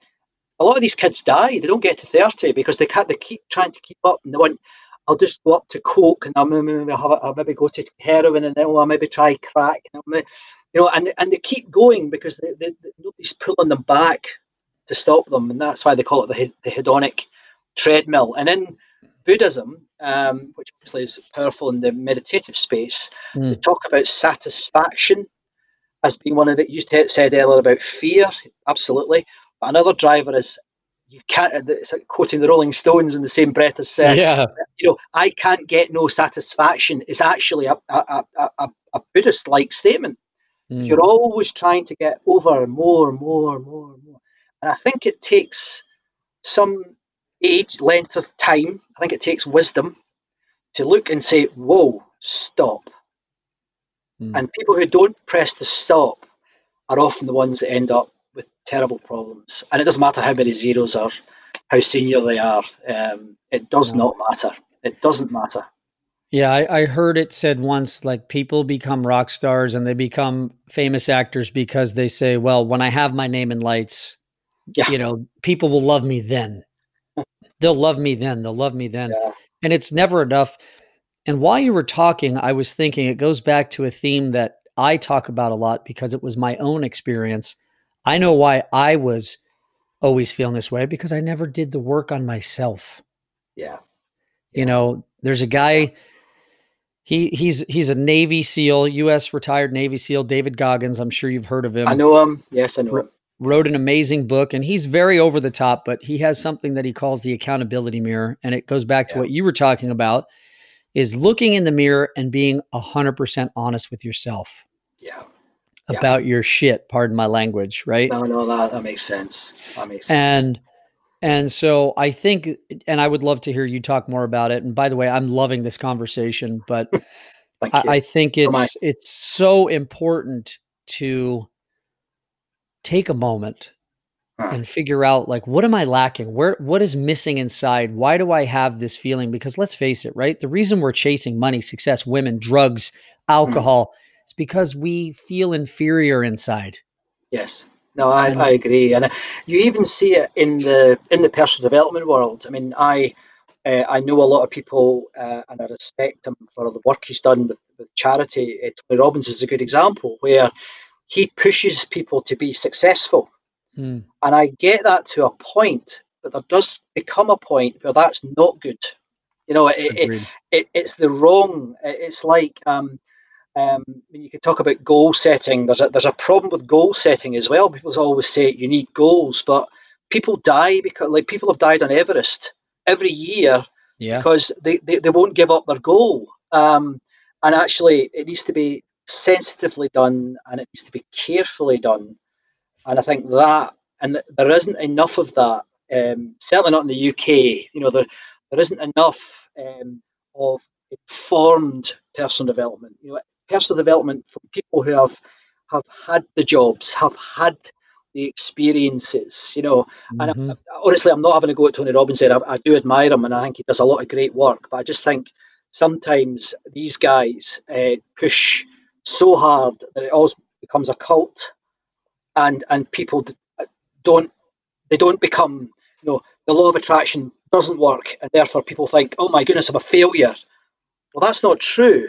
a lot of these kids die. They don't get to thirty because they can't. They keep trying to keep up, and they want. I'll just go up to coke, and I'll maybe, have, I'll maybe go to heroin, and then I'll maybe try crack. And I'll you know, and and they keep going because they, they, they, nobody's pulling them back to stop them, and that's why they call it the, the hedonic treadmill. And in Buddhism, um, which obviously is powerful in the meditative space, mm. they talk about satisfaction as being one of the you said earlier about fear, absolutely. But another driver is you can't. It's like quoting the Rolling Stones in the same breath as saying, yeah. you know, I can't get no satisfaction. Is actually a a, a, a Buddhist like statement. Mm. You're always trying to get over more, and more, and more, and more. And I think it takes some age, length of time. I think it takes wisdom to look and say, whoa, stop. Mm. And people who don't press the stop are often the ones that end up with terrible problems. And it doesn't matter how many zeros are, how senior they are. Um, it does no. not matter. It doesn't matter. Yeah, I, I, heard it said once like people become rock stars and they become famous actors because they say, well, when I have my name in lights, yeah. you know, people will love me then. They'll love me then. They'll love me then. Yeah. And it's never enough. And while you were talking, I was thinking it goes back to a theme that I talk about a lot because it was my own experience. I know why I was always feeling this way because I never did the work on myself. Yeah. yeah. You know, there's a guy he he's he's a Navy SEAL, U.S. retired Navy SEAL, David Goggins. I'm sure you've heard of him. I know him. Yes, I know him. Wrote an amazing book, and he's very over the top, but he has something that he calls the accountability mirror, and it goes back to yeah. what you were talking about: is looking in the mirror and being hundred percent honest with yourself. Yeah. About yeah. your shit. Pardon my language. Right. No, no, that that makes sense. That makes sense. And and so I think, and I would love to hear you talk more about it. And by the way, I'm loving this conversation, but I, I, think it's so it's so important to take a moment huh. and figure out like what am I lacking? Where what is missing inside? Why do I have this feeling? Because let's face it, right? The reason we're chasing money, success, women, drugs, hmm. alcohol, mm. is because we feel inferior inside. Yes. No, I, I agree, and uh, you even see it in the in the personal development world. I mean, I uh, I know a lot of people, uh, and I respect him for the work he's done with, with charity. Uh, Tony Robbins is a good example where he pushes people to be successful, mm. and I get that to a point, but there does become a point where that's not good. You know, it, it, it, it's the wrong. It's like um, um, when you can talk about goal setting, there's a, there's a problem with goal setting as well. People always say you need goals, but people die because like people have died on Everest every year yeah. because they, they, they won't give up their goal. Um, and actually, it needs to be sensitively done and it needs to be carefully done. And I think that, and there isn't enough of that, um, certainly not in the UK. You know, there, there isn't enough um, of informed personal development. You know, personal development from people who have have had the jobs, have had the experiences, you know. Mm-hmm. And I, honestly, I'm not having a go at Tony Robbins there. I, I, do admire him, and I think he does a lot of great work. But I just think sometimes these guys uh, push so hard that it always becomes a cult, and and people don't they don't become you know the law of attraction doesn't work, and therefore people think, oh my goodness, I'm a failure. Well, that's not true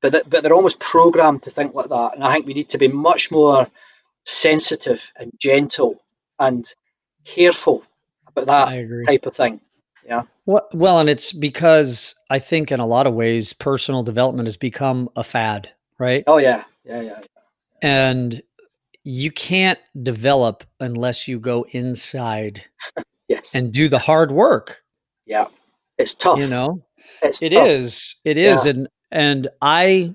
but that, but they're almost programmed to think like that. And I think we need to be much more sensitive and gentle and careful about that type of thing. Yeah. Well, well, and it's because I think in a lot of ways, personal development has become a fad, right? Oh yeah, yeah, yeah. yeah. And you can't develop unless you go inside. yes. And do the hard work. Yeah. It's tough. You know, it's it tough. is. It is. Yeah. And and I,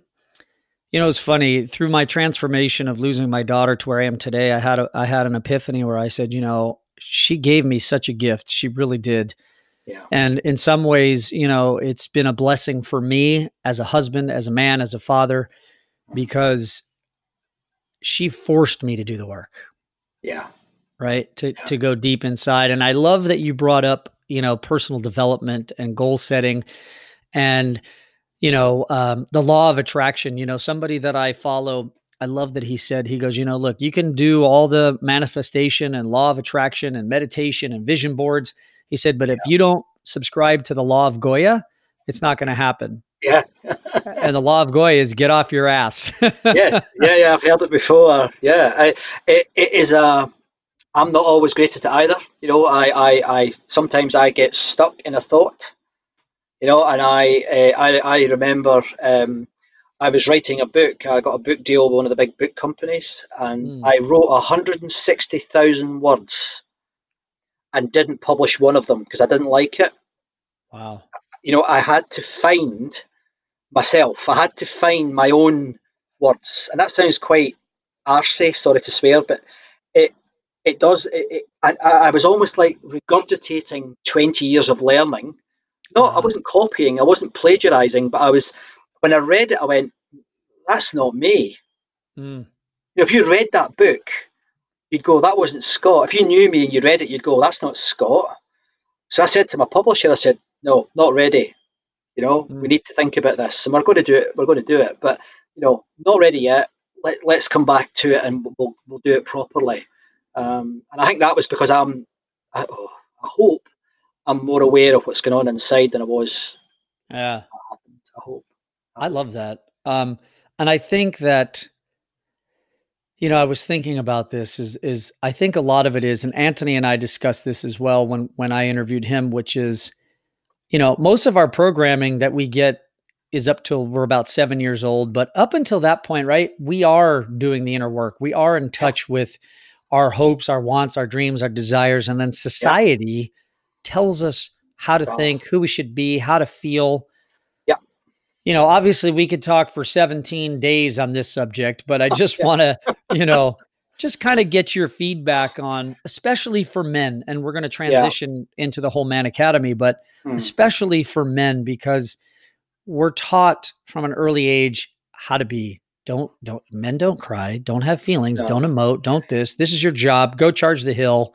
you know, it's funny through my transformation of losing my daughter to where I am today. I had a, I had an epiphany where I said, you know, she gave me such a gift. She really did. Yeah. And in some ways, you know, it's been a blessing for me as a husband, as a man, as a father, mm-hmm. because she forced me to do the work. Yeah. Right. To yeah. to go deep inside. And I love that you brought up, you know, personal development and goal setting. And you know, um, the law of attraction. You know, somebody that I follow, I love that he said, he goes, you know, look, you can do all the manifestation and law of attraction and meditation and vision boards. He said, but if you don't subscribe to the law of Goya, it's not going to happen. Yeah. and the law of Goya is get off your ass. yes. Yeah. Yeah. I've heard it before. Yeah. I, it, it is a, I'm not always great at it either. You know, I, I, I sometimes I get stuck in a thought you know. And I uh, I, I remember um, I was writing a book. I got a book deal with one of the big book companies, and mm. I wrote hundred and sixty thousand words, and didn't publish one of them because I didn't like it. Wow. You know, I had to find myself. I had to find my own words, and that sounds quite arsey. Sorry to swear, but it it does. It, it, I, I was almost like regurgitating twenty years of learning no, I wasn't copying, I wasn't plagiarizing, but I was when I read it, I went, "That's not me." Mm. if you read that book, you'd go, "That wasn't Scott." If you knew me and you read it, you'd go, "That's not Scott." So I said to my publisher, I said, "No, not ready. You know, mm. we need to think about this, and we're going to do it. We're going to do it, but you know, not ready yet. Let, let's come back to it, and we'll we'll do it properly." Um, and I think that was because I'm, I, oh, I hope I'm more aware of what's going on inside than I was. Yeah. I hope. I love that. Um, and I think that, you know, I was thinking about this is, is I think a lot of it is, and Anthony and I discussed this as well when, when I interviewed him, which is, you know, most of our programming that we get is up till we're about seven years old. But up until that point, right, we are doing the inner work. We are in touch with our hopes, our wants, our dreams, our desires, and then society yeah tells us how to think, who we should be, how to feel. Yeah. You know, obviously we could talk for 17 days on this subject, but I just want to, you know, just kind of get your feedback on, especially for men. And we're going to transition yeah. into the whole man academy, but mm. especially for men, because we're taught from an early age how to be, don't don't men don't cry, don't have feelings, no. don't emote, don't this. This is your job. Go charge the hill.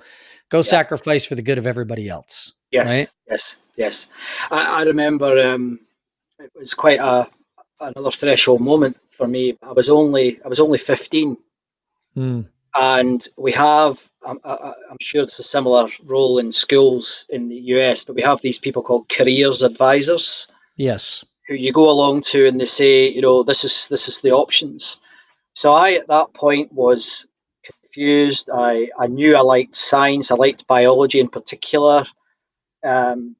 Go yeah. sacrifice for the good of everybody else. Yes, right? yes, yes. I, I remember um, it was quite a another threshold moment for me. I was only I was only fifteen, mm. and we have I'm, I'm sure it's a similar role in schools in the US, but we have these people called careers advisors. Yes, who you go along to and they say, you know, this is this is the options. So I at that point was confused. I, I knew I liked science, I liked biology in particular. Um,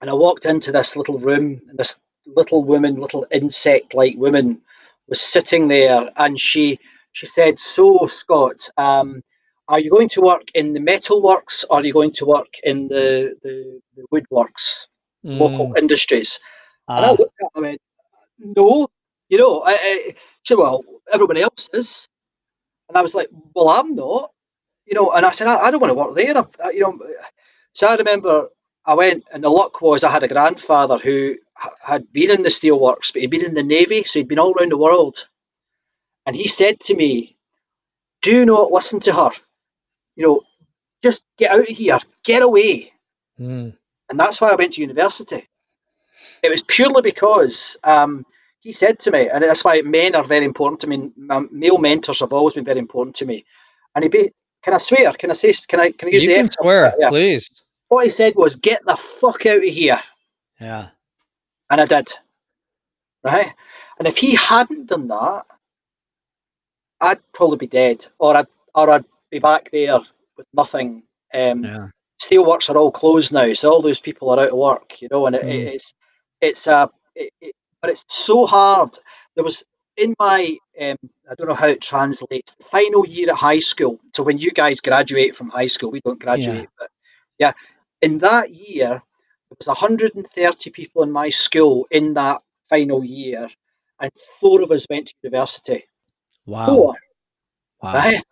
and I walked into this little room, and this little woman, little insect-like woman, was sitting there, and she she said, "So, Scott, um, are you going to work in the metalworks, or are you going to work in the the, the woodworks, mm. local industries?" Uh. And I ah. looked at her and went, "No, you know, I, I, well, everybody else is." And I was like, "Well, I'm not." You know, and I said, "I, I don't want to work there." I, you know, so I remember I went, and the luck was I had a grandfather who had been in the steelworks, but he'd been in the navy, so he'd been all around the world. And he said to me, "Do not listen to her. You know, just get out of here, get away." Mm. And that's why I went to university. It was purely because um, he said to me, and that's why men are very important to me. My male mentors have always been very important to me. And he, be, can I swear? Can I say? Can I? Can I use you the? Can swear, yeah. please what he said was, "Get the fuck out of here." Yeah. And I did. Right. And if he hadn't done that, I'd probably be dead, or I'd or I'd be back there with nothing. Um, yeah. Steelworks are all closed now, so all those people are out of work, you know. And it, mm. it's it's a, it, it, but it's so hard. There was in my um, I don't know how it translates. Final year at high school. So when you guys graduate from high school, we don't graduate, yeah. but yeah, in that year, there was 130 people in my school in that final year, and four of us went to university. Wow. Four. Wow. Right?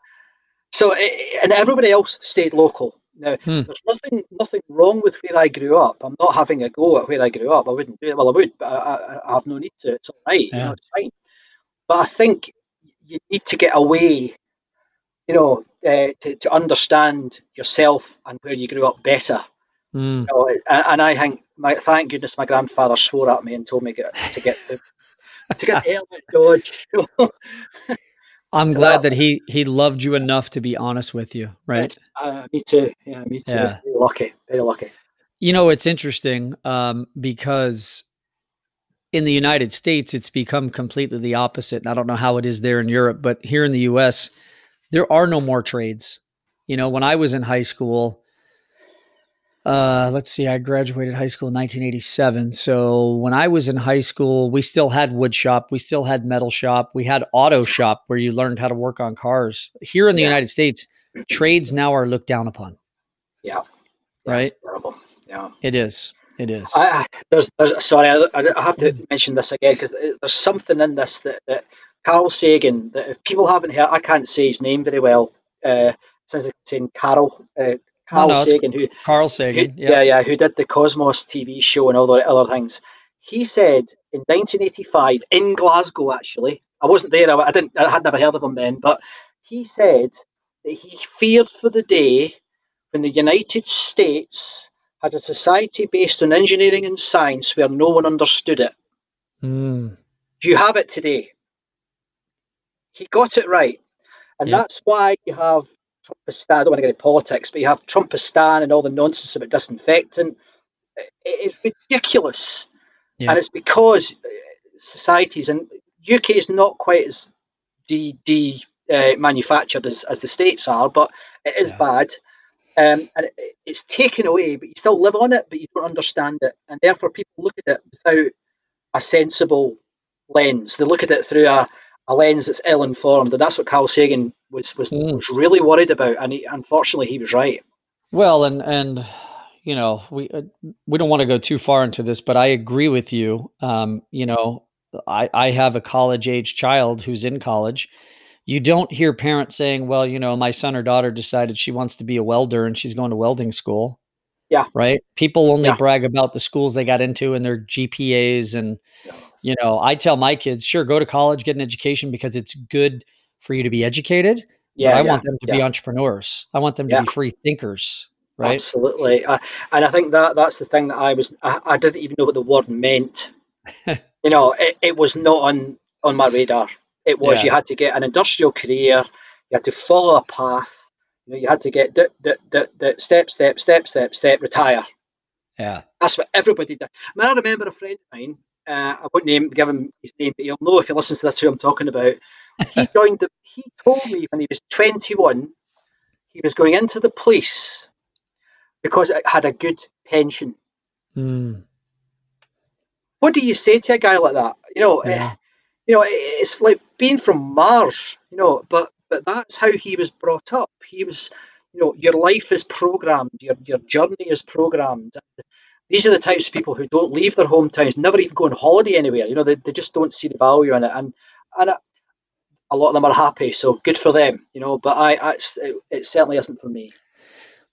So, and everybody else stayed local. Now, hmm. there's nothing nothing wrong with where I grew up. I'm not having a go at where I grew up. I wouldn't do it. Well, I would, but I, I, have no need to. It's all right. Yeah. You know, it's fine. But I think you need to get away, you know, uh, to, to understand yourself and where you grew up better. Mm. You know, and I think, my, thank goodness, my grandfather swore at me and told me get, to get the to get the helmet dodge. I'm glad that, that, he he loved you enough to be honest with you, right? Uh, me too. Yeah, me too. Yeah. Very lucky. Very lucky. You know, it's interesting um, because in the United States, it's become completely the opposite. And I don't know how it is there in Europe, but here in the U.S., there are no more trades. You know, when I was in high school, uh, let's see, I graduated high school in 1987. So when I was in high school, we still had wood shop, we still had metal shop, we had auto shop where you learned how to work on cars. Here in the yeah. United States, trades now are looked down upon. Yeah. Right. terrible. Yeah. It is. It is. I, there's, there's, sorry, I, I have to mention this again because there's something in this that, that Carl Sagan, that if people haven't heard, I can't say his name very well. Uh, sounds like saying Carol, uh, Carl no, no, Sagan, who Carl Sagan, who, yeah. yeah, yeah, who did the Cosmos TV show and all the other things. He said in 1985 in Glasgow, actually, I wasn't there. I, didn't. I had never heard of him then, but he said that he feared for the day when the United States had a society based on engineering and science where no one understood it. Mm. You have it today. He got it right. And that's why you have Trumpistan. I don't want to get into politics, but you have Trumpistan and all the nonsense about disinfectant. It's ridiculous, yeah. and it's because uh, societies and UK is not quite as de uh, manufactured as, as the states are, but it is yeah. bad. Um, and it, it's taken away, but you still live on it, but you don't understand it, and therefore people look at it without a sensible lens. They look at it through a, a lens that's ill informed, and that's what Carl Sagan was was, mm. was really worried about, and he, unfortunately he was right. Well, and and you know we uh, we don't want to go too far into this, but I agree with you. Um, you know, I I have a college age child who's in college. You don't hear parents saying, "Well, you know, my son or daughter decided she wants to be a welder and she's going to welding school." Yeah. Right. People only Yeah. brag about the schools they got into and their GPAs. And, you know, I tell my kids, sure, go to college, get an education because it's good for you to be educated. Yeah, but I yeah, want them to be entrepreneurs. I want them to Yeah. be free thinkers. Right. Absolutely, uh, and I think that that's the thing that I was. I, I didn't even know what the word meant. you know, it, it was not on on my radar. It was Yeah. you had to get an industrial career, you had to follow a path. You know, you had to get the the, the, the step, step, step, step, step, retire. Yeah. That's what everybody did. I, mean, I remember a friend of mine. Uh, I wouldn't name give him his name, but he'll know if he listens to this who I'm talking about. He joined the. He told me when he was 21, he was going into the police because it had a good pension. Mm, What do you say to a guy like that? You know, eh, yeah. you know, it's like being from Mars. You know, but but that's how he was brought up. He was, you know, your life is programmed, your your journey is programmed. These are the types of people who don't leave their hometowns, never even go on holiday anywhere. You know, they, they just don't see the value in it, and and a- a lot of them are happy. So good for them. You know, but I, I it, it certainly isn't for me.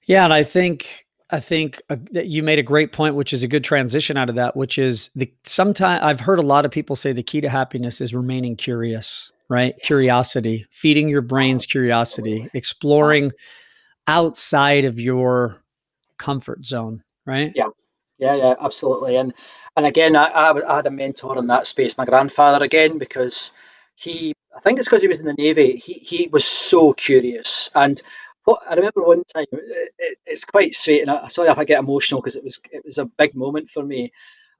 Yeah, and I think I think uh, that you made a great point, which is a good transition out of that. Which is the sometimes I've heard a lot of people say the key to happiness is remaining curious, right? Curiosity, feeding your brain's curiosity, Absolutely. exploring outside of your comfort zone, right? Yeah. Yeah, yeah, absolutely. And and again, I, I, had a mentor in that space, my grandfather again, because he, I think it's because he was in the navy. He he was so curious. And what I remember one time, it, it- it's quite sweet, and I, sorry if I get emotional because it was it was a big moment for me.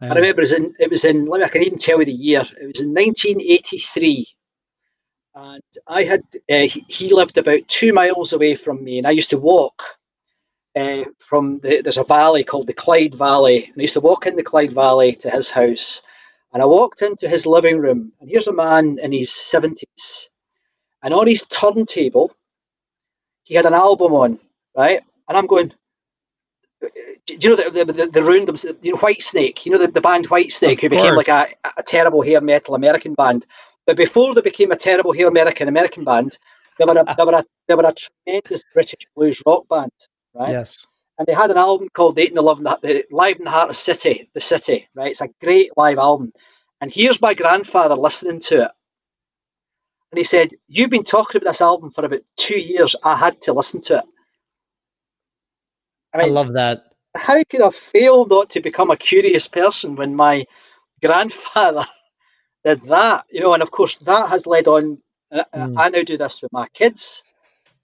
Yeah. I remember it was in it was in. Let me, I can even tell you the year. It was in 1983. And I had uh, he, he lived about two miles away from me, and I used to walk uh, from the, there's a valley called the Clyde Valley, and I used to walk in the Clyde Valley to his house, and I walked into his living room, and here's a man in his seventies, and on his turntable, he had an album on, right, and I'm going. Do you know the the, the, the ruined them? You know Whitesnake. You know the, the band Whitesnake, Of who became like a, a terrible hair metal American band. But before they became a terrible hair American American band, they were a, they were a, they were a tremendous British blues rock band, right? Yes. and they had an album called Eight and Eleven, the Live in the Heart of City, the City, right? It's a great live album. And here's my grandfather listening to it. And he said, You've been talking about this album for about two years. I had to listen to it. I I mean, love that. how could I fail not to become a curious person when my grandfather did that? You know, and of course that has led on. and Mm. I now do this with my kids.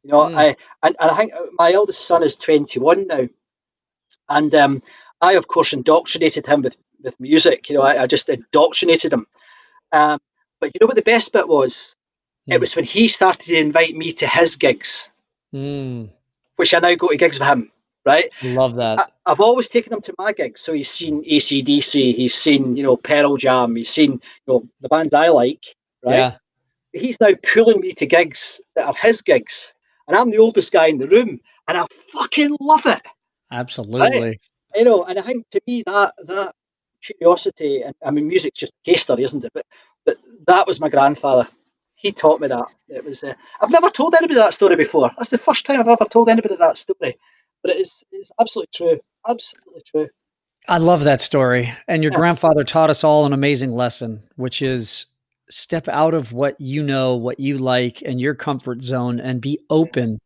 You know, Mm. I and, and I think my eldest son is 21 now, and um, I of course indoctrinated him with with music. You know, I, I just indoctrinated him. Um, but you know what the best bit was? It Mm. was when he started to invite me to his gigs, Mm, which I now go to gigs with him. Right? love that. I, I've always taken him to my gigs, so he's seen AC/DC, he's seen you know Pearl Jam, he's seen you know the bands I like. Right? Yeah. he's now pulling me to gigs that are his gigs, and I'm the oldest guy in the room, and I fucking love it. Absolutely. You know, and I think to me that that curiosity, and I mean, music's just a case study, isn't it? But but that was my grandfather. He taught me that. It was. Uh, I've never told anybody that story before. That's the first time I've ever told anybody that story. But it is it's absolutely true. Absolutely true. I love that story. And your Yeah. grandfather taught us all an amazing lesson, which is step out of what you know, what you like, and your comfort zone and be open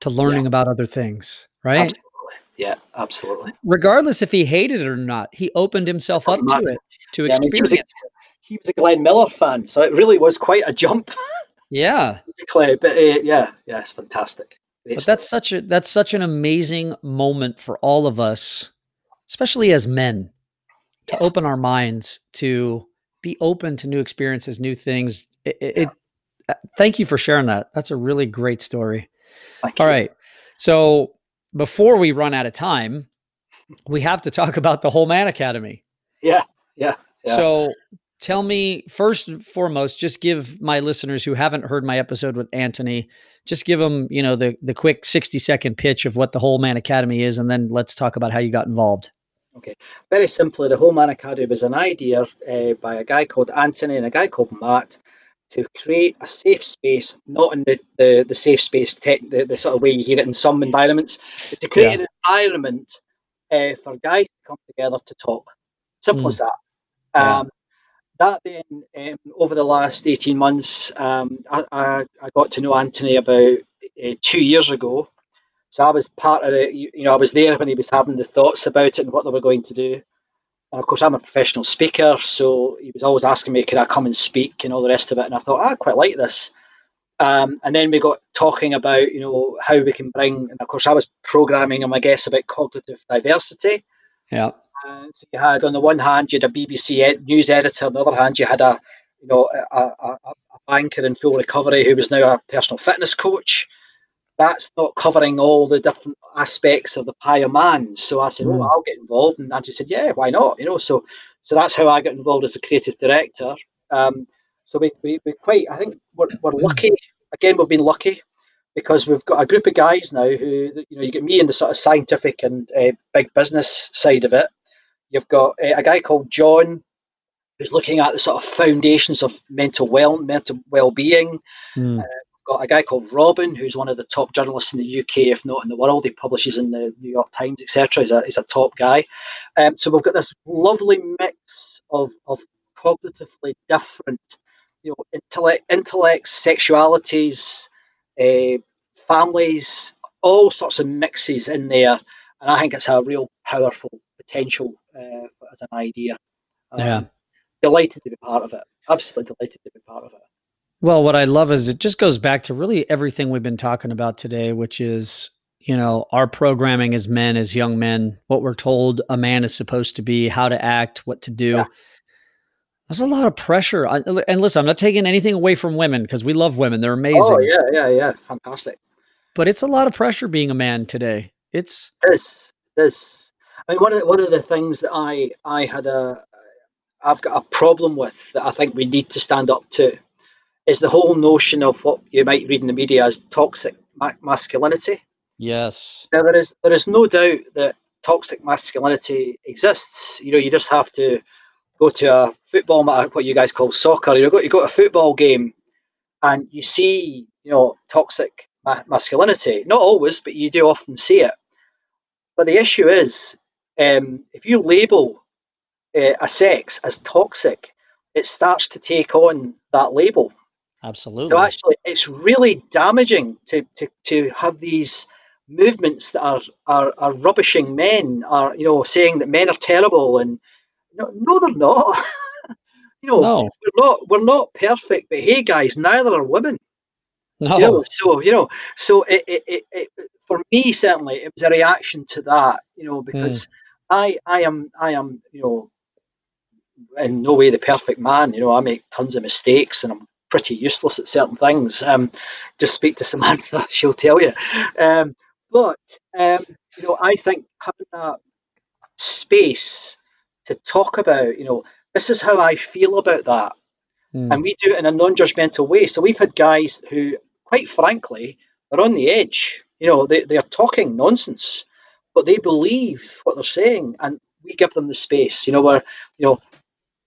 to learning about other things, right? Absolutely. Yeah, absolutely. Regardless if he hated it or not, he opened himself up to it, to Yeah, I mean, he was a- experience. He was a Glenn Miller fan, so it really was quite a jump. Yeah. musically, but uh, yeah, yeah, it's fantastic. But that's such a that's such an amazing moment for all of us, especially as men, to Yeah. open our minds to be open to new experiences, new things. It, Yeah. it- uh, thank you for sharing that. That's a really great story. Thank All you. right. So before we run out of time, we have to talk about the Whole Man Academy. Yeah, yeah, yeah. So tell me first and foremost, just give my listeners who haven't heard my episode with Anthony, just give them, you know, the the quick 60 second pitch of what the Whole Man Academy is, and then let's talk about how you got involved. Okay, very simply, the Whole Man Academy was an idea uh, by a guy called Anthony and a guy called Matt to create a safe space, not in the, the, the safe space tech, the, the sort of way you hear it in some environments, but to create Yeah. an environment uh, for guys to come together to talk. Simple mm. as that. Um, yeah. That then, um, over the last 18 months, um, I, I, I, got to know Anthony about uh, two years ago. So I was part of it, you know, I was there when he was having the thoughts about it and what they were going to do. And of course, I'm a professional speaker, so he was always asking me, could I come and speak and all the rest of it. And I thought, oh, I quite like this. Um, and then we got talking about, you know, how we can bring, and of course, I was programming him, I guess, about cognitive diversity. Yeah. Uh, so you had, on the one hand, you had a BBC news editor. On the other hand, you had a, you know, a, a, a banker in full recovery who was now a personal fitness coach. That's not covering all the different aspects of the pie of man. So I said, mm. "Oh, I'll get involved," and Angie said, "Yeah, why not?" You know, so so that's how I got involved as a creative director. Um, so we, we, we quite, I think we're, we're lucky. Again, we've been lucky because we've got a group of guys now who, you know, you get me in the sort of scientific and uh, big business side of it. You've got uh, a guy called John who's looking at the sort of foundations of mental well mental well-being. Mm. Uh, got a guy called Robin, who's one of the top journalists in the UK, if not in the world. He publishes in the New York Times, etc. He's a, he's a top guy. Um, so we've got this lovely mix of, of cognitively different you know, intellect, intellects, sexualities, uh, families, all sorts of mixes in there, and I think it's a real powerful potential uh, as an idea. Um, yeah, delighted to be part of it. Absolutely delighted to be part of it. Well, what I love is it just goes back to really everything we've been talking about today, which is you know our programming as men, as young men, what we're told a man is supposed to be, how to act, what to do. Yeah. There's a lot of pressure. And listen, I'm not taking anything away from women because we love women. They're oh, amazing. Oh, yeah, yeah, yeah. Fantastic. But it's a lot of pressure being a man today. It's this, this. I mean, one of the, one of the things that I I had a I've got a problem with that I think we need to stand up to is the whole notion of what you might read in the media as toxic ma- masculinity. Yes. Now there is there is no doubt that toxic masculinity exists. You know, you just have to go to a football, what you guys call soccer. You go, you go to a football game, and you see, you know, toxic ma- masculinity. Not always, but you do often see it. But the issue is, um, if you label uh, a sex as toxic, it starts to take on that label. Absolutely. So actually, it's really damaging to to, to have these movements that are, are are rubbishing men, are you know saying that men are terrible and no, no, they're not. you know, no. we're not we're not perfect, but hey, guys, neither are women. No. You know, so you know, so it, it, it, it, for me certainly it was a reaction to that. You know, because mm. I I am I am you know in no way the perfect man. You know, I make tons of mistakes and I'm pretty useless at certain things. Um, just speak to Samantha; she'll tell you. Um, but um, you know, I think having that space to talk about, you know, this is how I feel about that. Mm. And we do it in a non judgmental way. So we've had guys who, quite frankly, are on the edge. You know, they, they are talking nonsense, but they believe what they're saying. And we give them the space, you know, where, you know,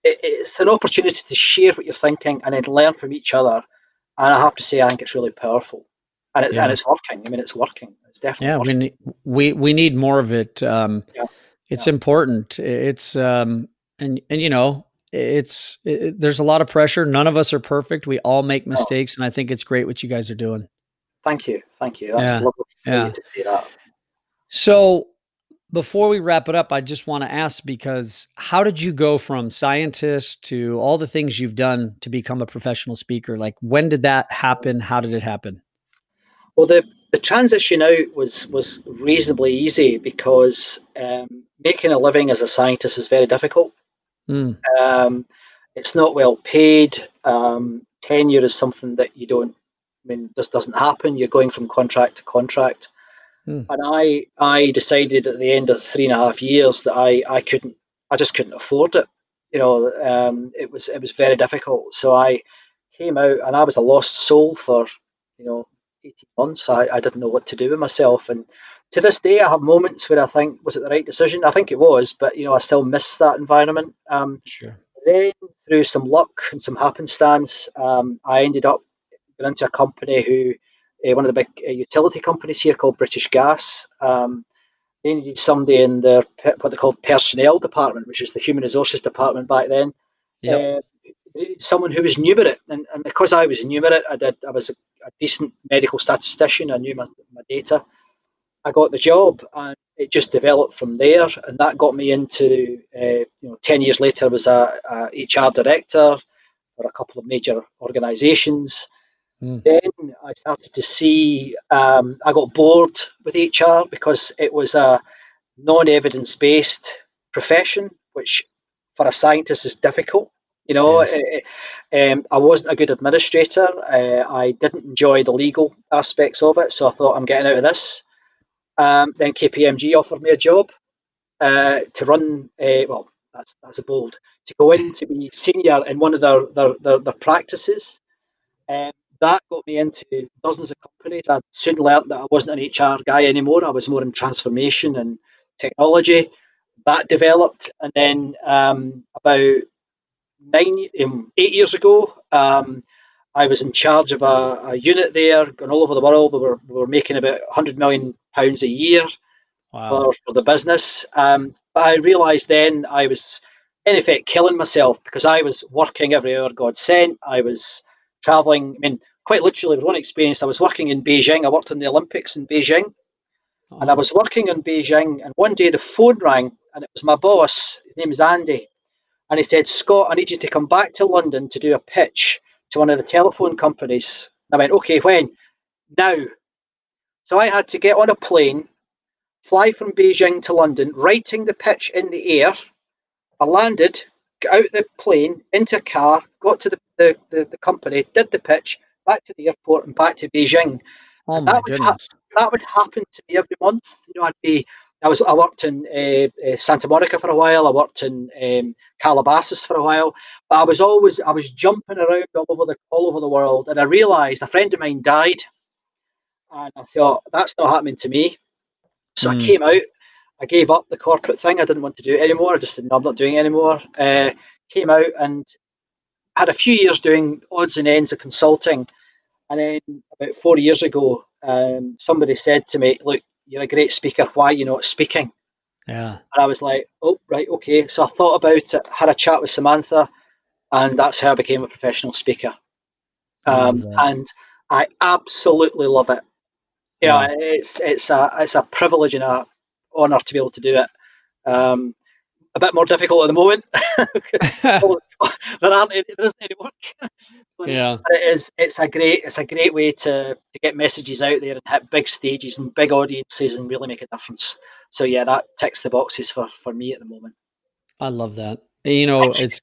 it, it's an opportunity to share what you're thinking and then learn from each other. And I have to say, I think it's really powerful. And, it, yeah. and it's working. I mean, it's working. It's definitely yeah. Working. We, we we need more of it. Um, yeah it's yeah. important. It's um and and you know, it's it, there's a lot of pressure. None of us are perfect. We all make mistakes and I think it's great what you guys are doing. Thank you. Thank you. That's yeah. lovely yeah. to see that. So before we wrap it up, I just want to ask because how did you go from scientist to all the things you've done to become a professional speaker? Like when did that happen? How did it happen? Well, the the transition out was was reasonably easy because um, making a living as a scientist is very difficult. Mm. Um, it's not well paid. Um, tenure is something that you don't. I mean, this doesn't happen. You're going from contract to contract, mm. and I I decided at the end of three and a half years that I I couldn't I just couldn't afford it. You know, um, it was it was very difficult. So I came out and I was a lost soul for you know 18 months. I, I didn't know what to do with myself. And to this day, I have moments where I think, was it the right decision? I think it was, but you know, I still miss that environment. Um, sure. Then, through some luck and some happenstance, um, I ended up going into a company who, uh, one of the big uh, utility companies here called British Gas. Um, they needed somebody in their what they called personnel department, which is the human resources department back then. Yep. Uh, someone who was new at it, and, and because I was new at it, I did. I was a, a decent medical statistician. I knew my, my data. I got the job, and it just developed from there, and that got me into. Uh, you know, ten years later, I was a, a HR director for a couple of major organisations. Mm. Then I started to see, um, I got bored with HR because it was a non evidence based profession, which for a scientist is difficult. You know, yes. it, it, um, I wasn't a good administrator. Uh, I didn't enjoy the legal aspects of it, so I thought I'm getting out of this. Um, then KPMG offered me a job uh, to run. Uh, well, that's that's a bold to go in to be senior in one of their their, their, their practices. Um, that got me into dozens of companies. I soon learned that I wasn't an HR guy anymore. I was more in transformation and technology. That developed, and then um, about nine, um, eight years ago, um, I was in charge of a, a, unit there, going all over the world. We were, we were making about 100 million pounds a year wow. for, for the business. Um, but I realised then I was, in effect, killing myself because I was working every hour God sent. I was traveling. I mean, quite literally, was one experience. I was working in Beijing. I worked in the Olympics in Beijing, oh. and I oh. was working in Beijing. And one day the phone rang, and it was my boss. His name is Andy, and he said, "Scott, I need you to come back to London to do a pitch to one of the telephone companies." I went, "Okay, when?" Now. So I had to get on a plane, fly from Beijing to London, writing the pitch in the air. I landed, got out the plane, into a car, got to the, the, the, the company, did the pitch, back to the airport and back to Beijing. Oh that would. Ha- that would happen to me every month. You know, I'd be I was I worked in uh, uh, Santa Monica for a while. I worked in um, Calabasas for a while, but I was always I was jumping around all over the all over the world. And I realised a friend of mine died, and I thought that's not happening to me. So mm. I hmm. came out. I gave up the corporate thing. I didn't want to do it anymore. I just said no, I'm not doing it anymore. Uh, came out and had a few years doing odds and ends of consulting and then about four years ago, um, somebody said to me, "Look, you're a great speaker. Why are you not speaking?" Yeah. And I was like, "Oh, right, okay." So I thought about it, had a chat with Samantha, and that's how I became a professional speaker. Um, and I absolutely love it. You yeah. know, it's it's a it's a privilege and a honor to be able to do it. Um, a bit more difficult at the moment. there aren't any, there isn't any work. but yeah, it is. It's a great. It's a great way to to get messages out there and hit big stages and big audiences and really make a difference. So yeah, that ticks the boxes for for me at the moment. I love that. You know, it's.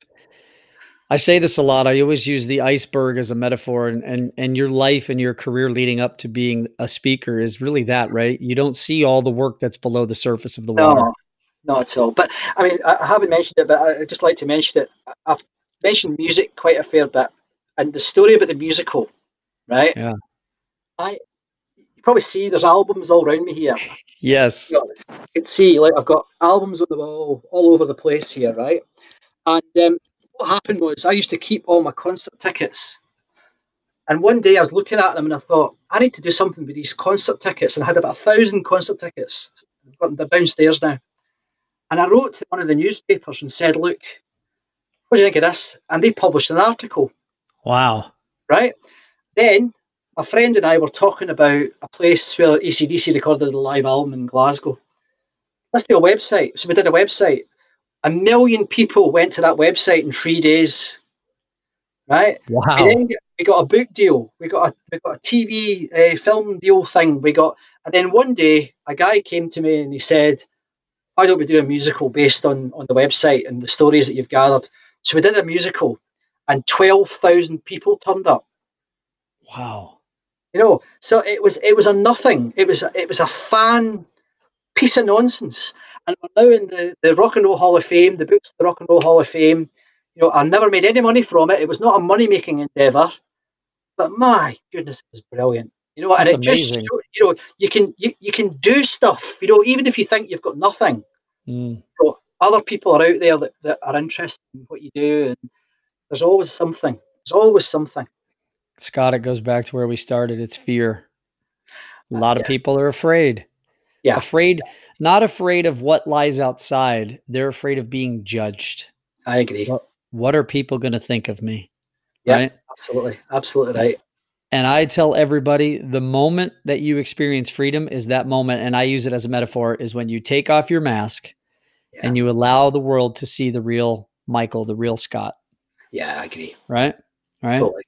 I say this a lot. I always use the iceberg as a metaphor, and, and and your life and your career leading up to being a speaker is really that, right? You don't see all the work that's below the surface of the water. No, not at all. But I mean, I haven't mentioned it, but I'd just like to mention it. I've mentioned music quite a fair bit, and the story about the musical, right? Yeah. I you probably see there's albums all around me here. Yes. You, know, you can see like I've got albums on the wall all over the place here, right? And um, what happened was I used to keep all my concert tickets. And one day I was looking at them and I thought, I need to do something with these concert tickets. And I had about a thousand concert tickets. I've got them, they're downstairs now. And I wrote to one of the newspapers and said, look, what do you think of this? And they published an article. Wow. Right? Then a friend and I were talking about a place where AC/DC recorded a live album in Glasgow. Let's do a website. So we did a website. A million people went to that website in three days. Right? Wow. we got a book deal. We got a we got a TV uh, film deal thing. We got, and then one day a guy came to me and he said, why don't we do a musical based on on the website and the stories that you've gathered? So we did a musical, and twelve thousand people turned up. Wow. You know, so it was it was a nothing. It was it was a fan piece of nonsense. And we're now in the, the Rock and Roll Hall of Fame, the books, the Rock and Roll Hall of Fame. You know, I never made any money from it. It was not a money making endeavor, but my goodness, it was brilliant. You know, That's and it amazing. just you know you can you, you can do stuff. You know, even if you think you've got nothing, mm. you know, other people are out there that, that are interested in what you do, and there's always something. There's always something. Scott, it goes back to where we started. It's fear. A lot uh, yeah. of people are afraid. Yeah. Afraid, not afraid of what lies outside. They're afraid of being judged. I agree. What, what are people going to think of me? Yeah, Right. absolutely, absolutely right. And I tell everybody the moment that you experience freedom is that moment. And I use it as a metaphor is when you take off your mask Yeah. and you allow the world to see the real Michael, the real Scott. Yeah, I agree. Right. Right. Totally.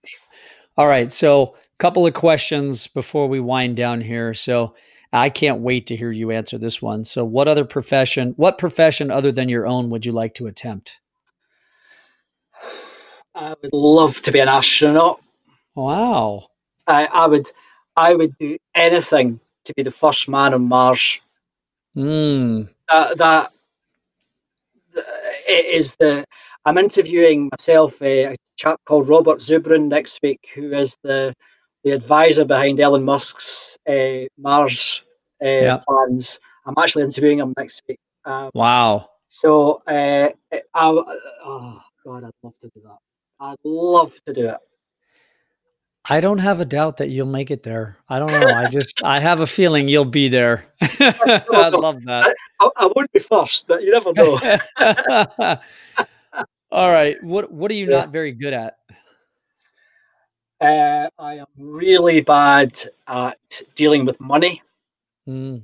All right. So, a couple of questions before we wind down here. So, I can't wait to hear you answer this one. So, what other profession, what profession other than your own would you like to attempt? I would love to be an astronaut. Wow. I, I would, I would do anything to be the first man on Mars. Mm. That that it is the. I'm interviewing myself a, a chap called Robert Zubrin next week, who is the the advisor behind Elon Musk's uh, Mars uh, Yeah. plans. I'm actually interviewing him next week. Um, Wow. So, uh, I, oh God, I'd love to do that. I'd love to do it. I don't have a doubt that you'll make it there. I don't know. I just, I have a feeling you'll be there. I love that. I, I won't be first, but you never know. All right. What What are you Yeah. not very good at? uh, I am really bad at dealing with money. Mm,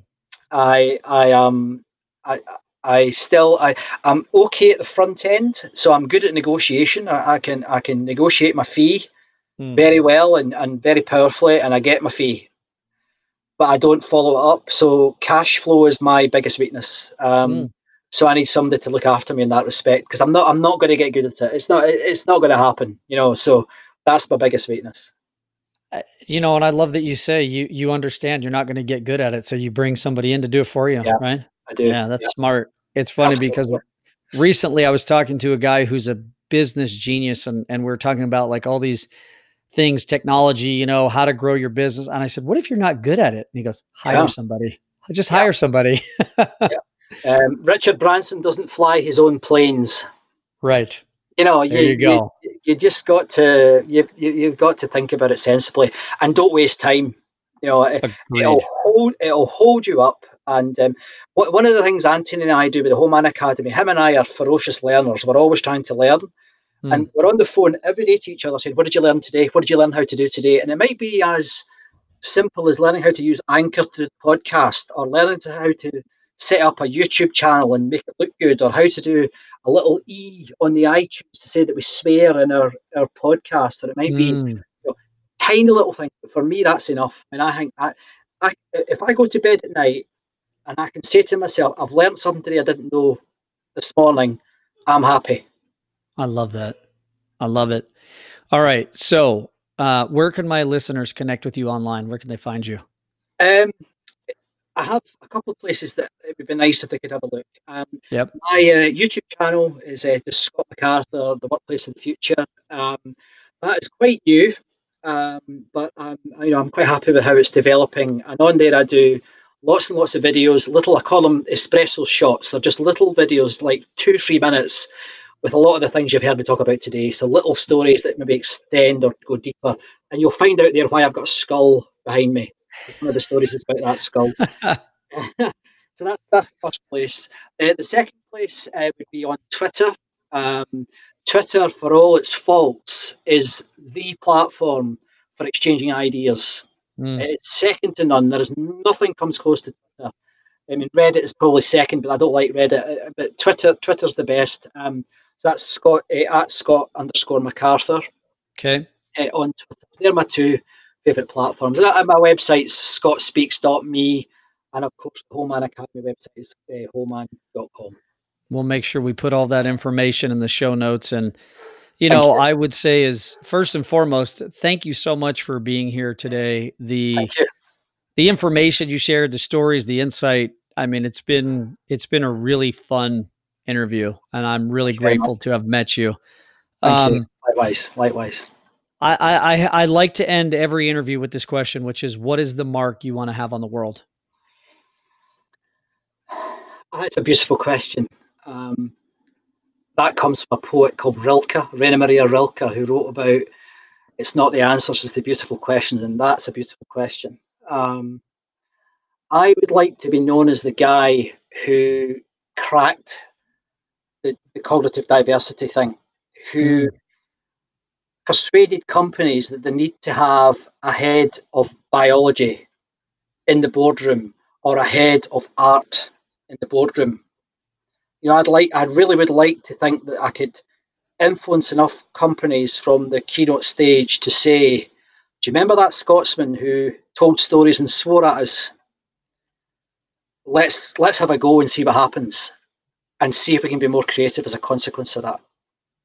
I, I am, I, I still, I, I'm okay at the front end, so I'm good at negotiation. I, I can, I can negotiate my fee mm. very well and, and very powerfully, and I get my fee. But I don't follow it up. So cash flow is my biggest weakness. Um, Mm. So I need somebody to look after me in that respect because I'm not I'm not going to get good at it. It's not it's not going to happen. You know. So that's my biggest weakness. Uh, You know, and I love that you say you you understand you're not going to get good at it, so you bring somebody in to do it for you, Yeah. right? I do. Yeah, that's smart. It's funny because recently I was talking to a guy who's a business genius and and we are talking about like all these things, technology, you know, how to grow your business. And I said, "What if you're not good at it?" And he goes, "Hire Yeah. somebody. Just Yeah. hire somebody." Um, Richard Branson doesn't fly his own planes. right. You know, There you go. You, you just got to you've you, you've got to think about it sensibly and don't waste time. You know, it, it'll, hold it'll hold you up. And um, what, one of the things Anthony and I do with the Whole Man Academy, him and I are ferocious learners. We're always trying to learn, Hmm. and we're on the phone every day to each other saying, "What did you learn today? What did you learn how to do today?" And it might be as simple as learning how to use Anchor to podcast, or learning to how to set up a YouTube channel and make it look good, or how to do a little e on the iTunes to say that we swear in our, our podcast, or it might be Mm. tiny little thing. But for me, that's enough. And I think I, I, if I go to bed at night and I can say to myself, I've learned something today I didn't know this morning, I'm happy. I love that. I love it. All right. So, uh, where can my listeners connect with you online? Where can they find you? Um, I have a couple of places that it would be nice if they could have a look. Um, Yep. My uh, YouTube channel is uh, the Scott McArthur, The Workplace of the Future. Um, that is quite new, um, but um, you know I'm quite happy with how it's developing. And on there, I do lots and lots of videos. Little, I call them espresso shots. They're just little videos, like two, three minutes, with a lot of the things you've heard me talk about today. So little stories that maybe extend or go deeper, and you'll find out there why I've got a skull behind me. One of the stories is about that skull. so that's that's the first place. Uh, the second place uh, would be on Twitter. Um, Twitter, for all its faults, is the platform for exchanging ideas. Mm. It's second to none. There is nothing comes close to Twitter. I mean, Reddit is probably second, but I don't like Reddit. uh, But Twitter, Twitter's the best. Um, so that's Scott uh, at Scott underscore McArthur Okay. uh, on Twitter. They're my two favourite platforms. And, uh, my website's scottspeaks.me, and of course, the Whole Man Academy website is uh, homeman.com. We'll make sure we put all that information in the show notes. And, you know, I would say is first and foremost, thank you so much for being here today. The you. the information you shared, the stories, the insight. I mean, it's been it's been a really fun interview, and I'm really grateful to have met you. Um, you. Likewise. Likewise. I, I I like to end every interview with this question, which is, what is the mark you want to have on the world? That's a beautiful question. Um, that comes from a poet called Rilke, Rainer Maria Rilke, who wrote about it's not the answers, it's the beautiful questions, and that's a beautiful question. Um, I would like to be known as the guy who cracked the, cognitive diversity thing, who mm. persuaded companies that they need to have a head of biology in the boardroom or a head of art in the boardroom. You know, I'd like, I really would like to think that I could influence enough companies from the keynote stage to say, "Do you remember that Scotsman who told stories and swore at us? Let's let's have a go and see what happens, and see if we can be more creative as a consequence of that."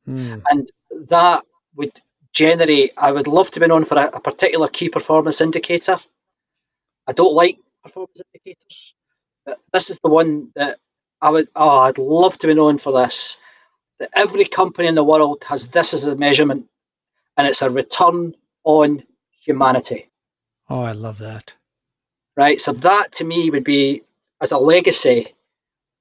Mm. And that would generate. I would love to be known for a, a particular key performance indicator. I don't like performance indicators, but this is the one that I would. Oh, I'd love to be known for this that every company in the world has this as a measurement, and it's a return on humanity. Oh, I love that. Right. So that to me would be as a legacy.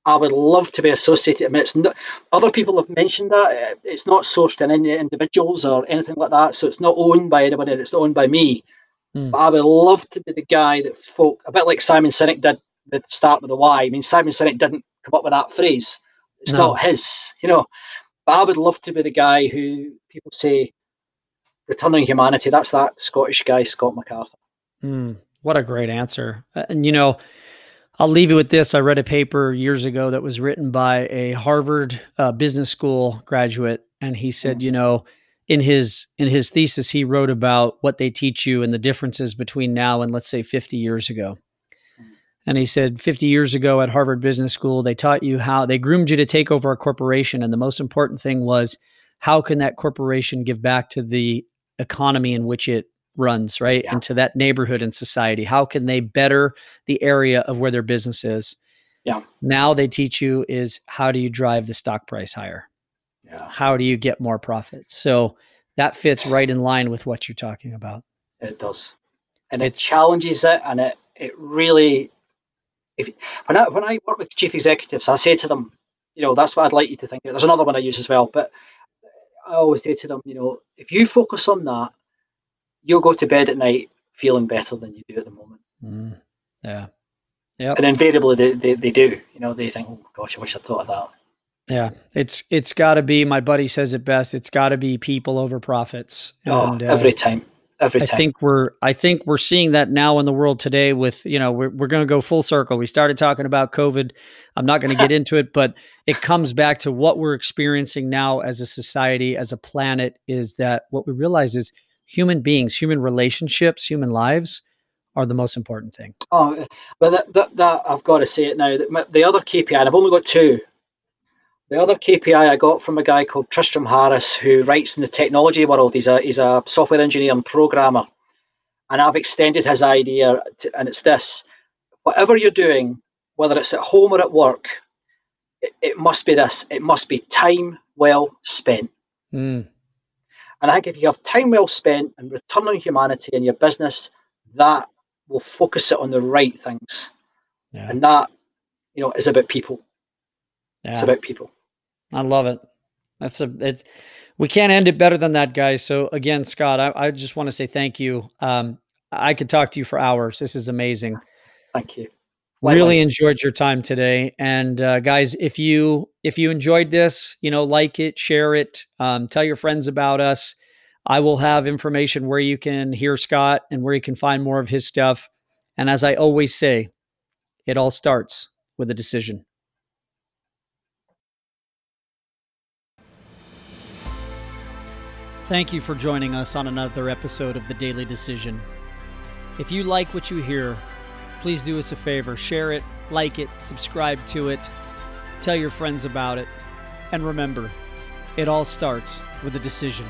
I would love to be associated. I mean, it's not, other people have mentioned that it's not sourced in any individuals or anything like that. So it's not owned by anybody. It's not owned by me. Mm. But I would love to be the guy that folk, a bit like Simon Sinek did the start with the why. I mean, Simon Sinek didn't come up with that phrase. It's no. not his, you know. But I would love to be the guy who people say, returning humanity. That's that Scottish guy, Scott McArthur. Mm, what a great answer. And, you know, I'll leave you with this. I read a paper years ago that was written by a Harvard uh, Business School graduate, and he said, mm-hmm. you know, in his in his thesis, he wrote about what they teach you and the differences between now and let's say 50 years ago. And he said 50 years ago at Harvard Business School, they taught you how they groomed you to take over a corporation. And the most important thing was how can that corporation give back to the economy in which it runs, right? Yeah. And to that neighborhood and society. How can they better the area of where their business is? Yeah. Now they teach you is how do you drive the stock price higher? Yeah. How do you get more profits? So that fits right in line with what you're talking about. It does. And it challenges it and it it really if when I when I work with chief executives, I say to them, you know, that's what I'd like you to think. There's another one I use as well, but I always say to them, you know, if you focus on that, you'll go to bed at night feeling better than you do at the moment. Mm, yeah. Yeah. And invariably they, they, they do. You know, they think, oh gosh, I wish I'd thought of that. Yeah, it's it's got to be. My buddy says it best. It's got to be people over profits. Oh, and, oh, every uh, time every time. I think we're I think we're seeing that now in the world today with, you know, we're we're going to go full circle. We started talking about COVID. I'm not going to get into it, but it comes back to what we're experiencing now as a society, as a planet is that what we realize is human beings, human relationships, human lives are the most important thing. Oh, but that, that, that I've got to say it now. That the other KPI, and I've only got two, the other KPI I got from a guy called Tristan Harris, who writes in the technology world. He's a he's a software engineer and programmer, and I've extended his idea, to, and it's this: whatever you're doing, whether it's at home or at work, it, it must be this. It must be time well spent. Mm. And I think if you have time well spent and return on humanity in your business, that will focus it on the right things, yeah. and that you know is about people. Yeah. It's about people. I love it. That's a it. We can't end it better than that, guys. So again, Scott, I, I just want to say thank you. Um, I could talk to you for hours. This is amazing. Thank you. Really enjoyed your time today, and uh, guys, if you if you enjoyed this, you know, like it, share it, um, tell your friends about us. I will have information where you can hear Scott and where you can find more of his stuff. And as I always say, it all starts with a decision. Thank you for joining us on another episode of The Daily Decision. If you like what you hear, please do us a favor share it, like it, subscribe to it, tell your friends about it, and remember, it all starts with a decision.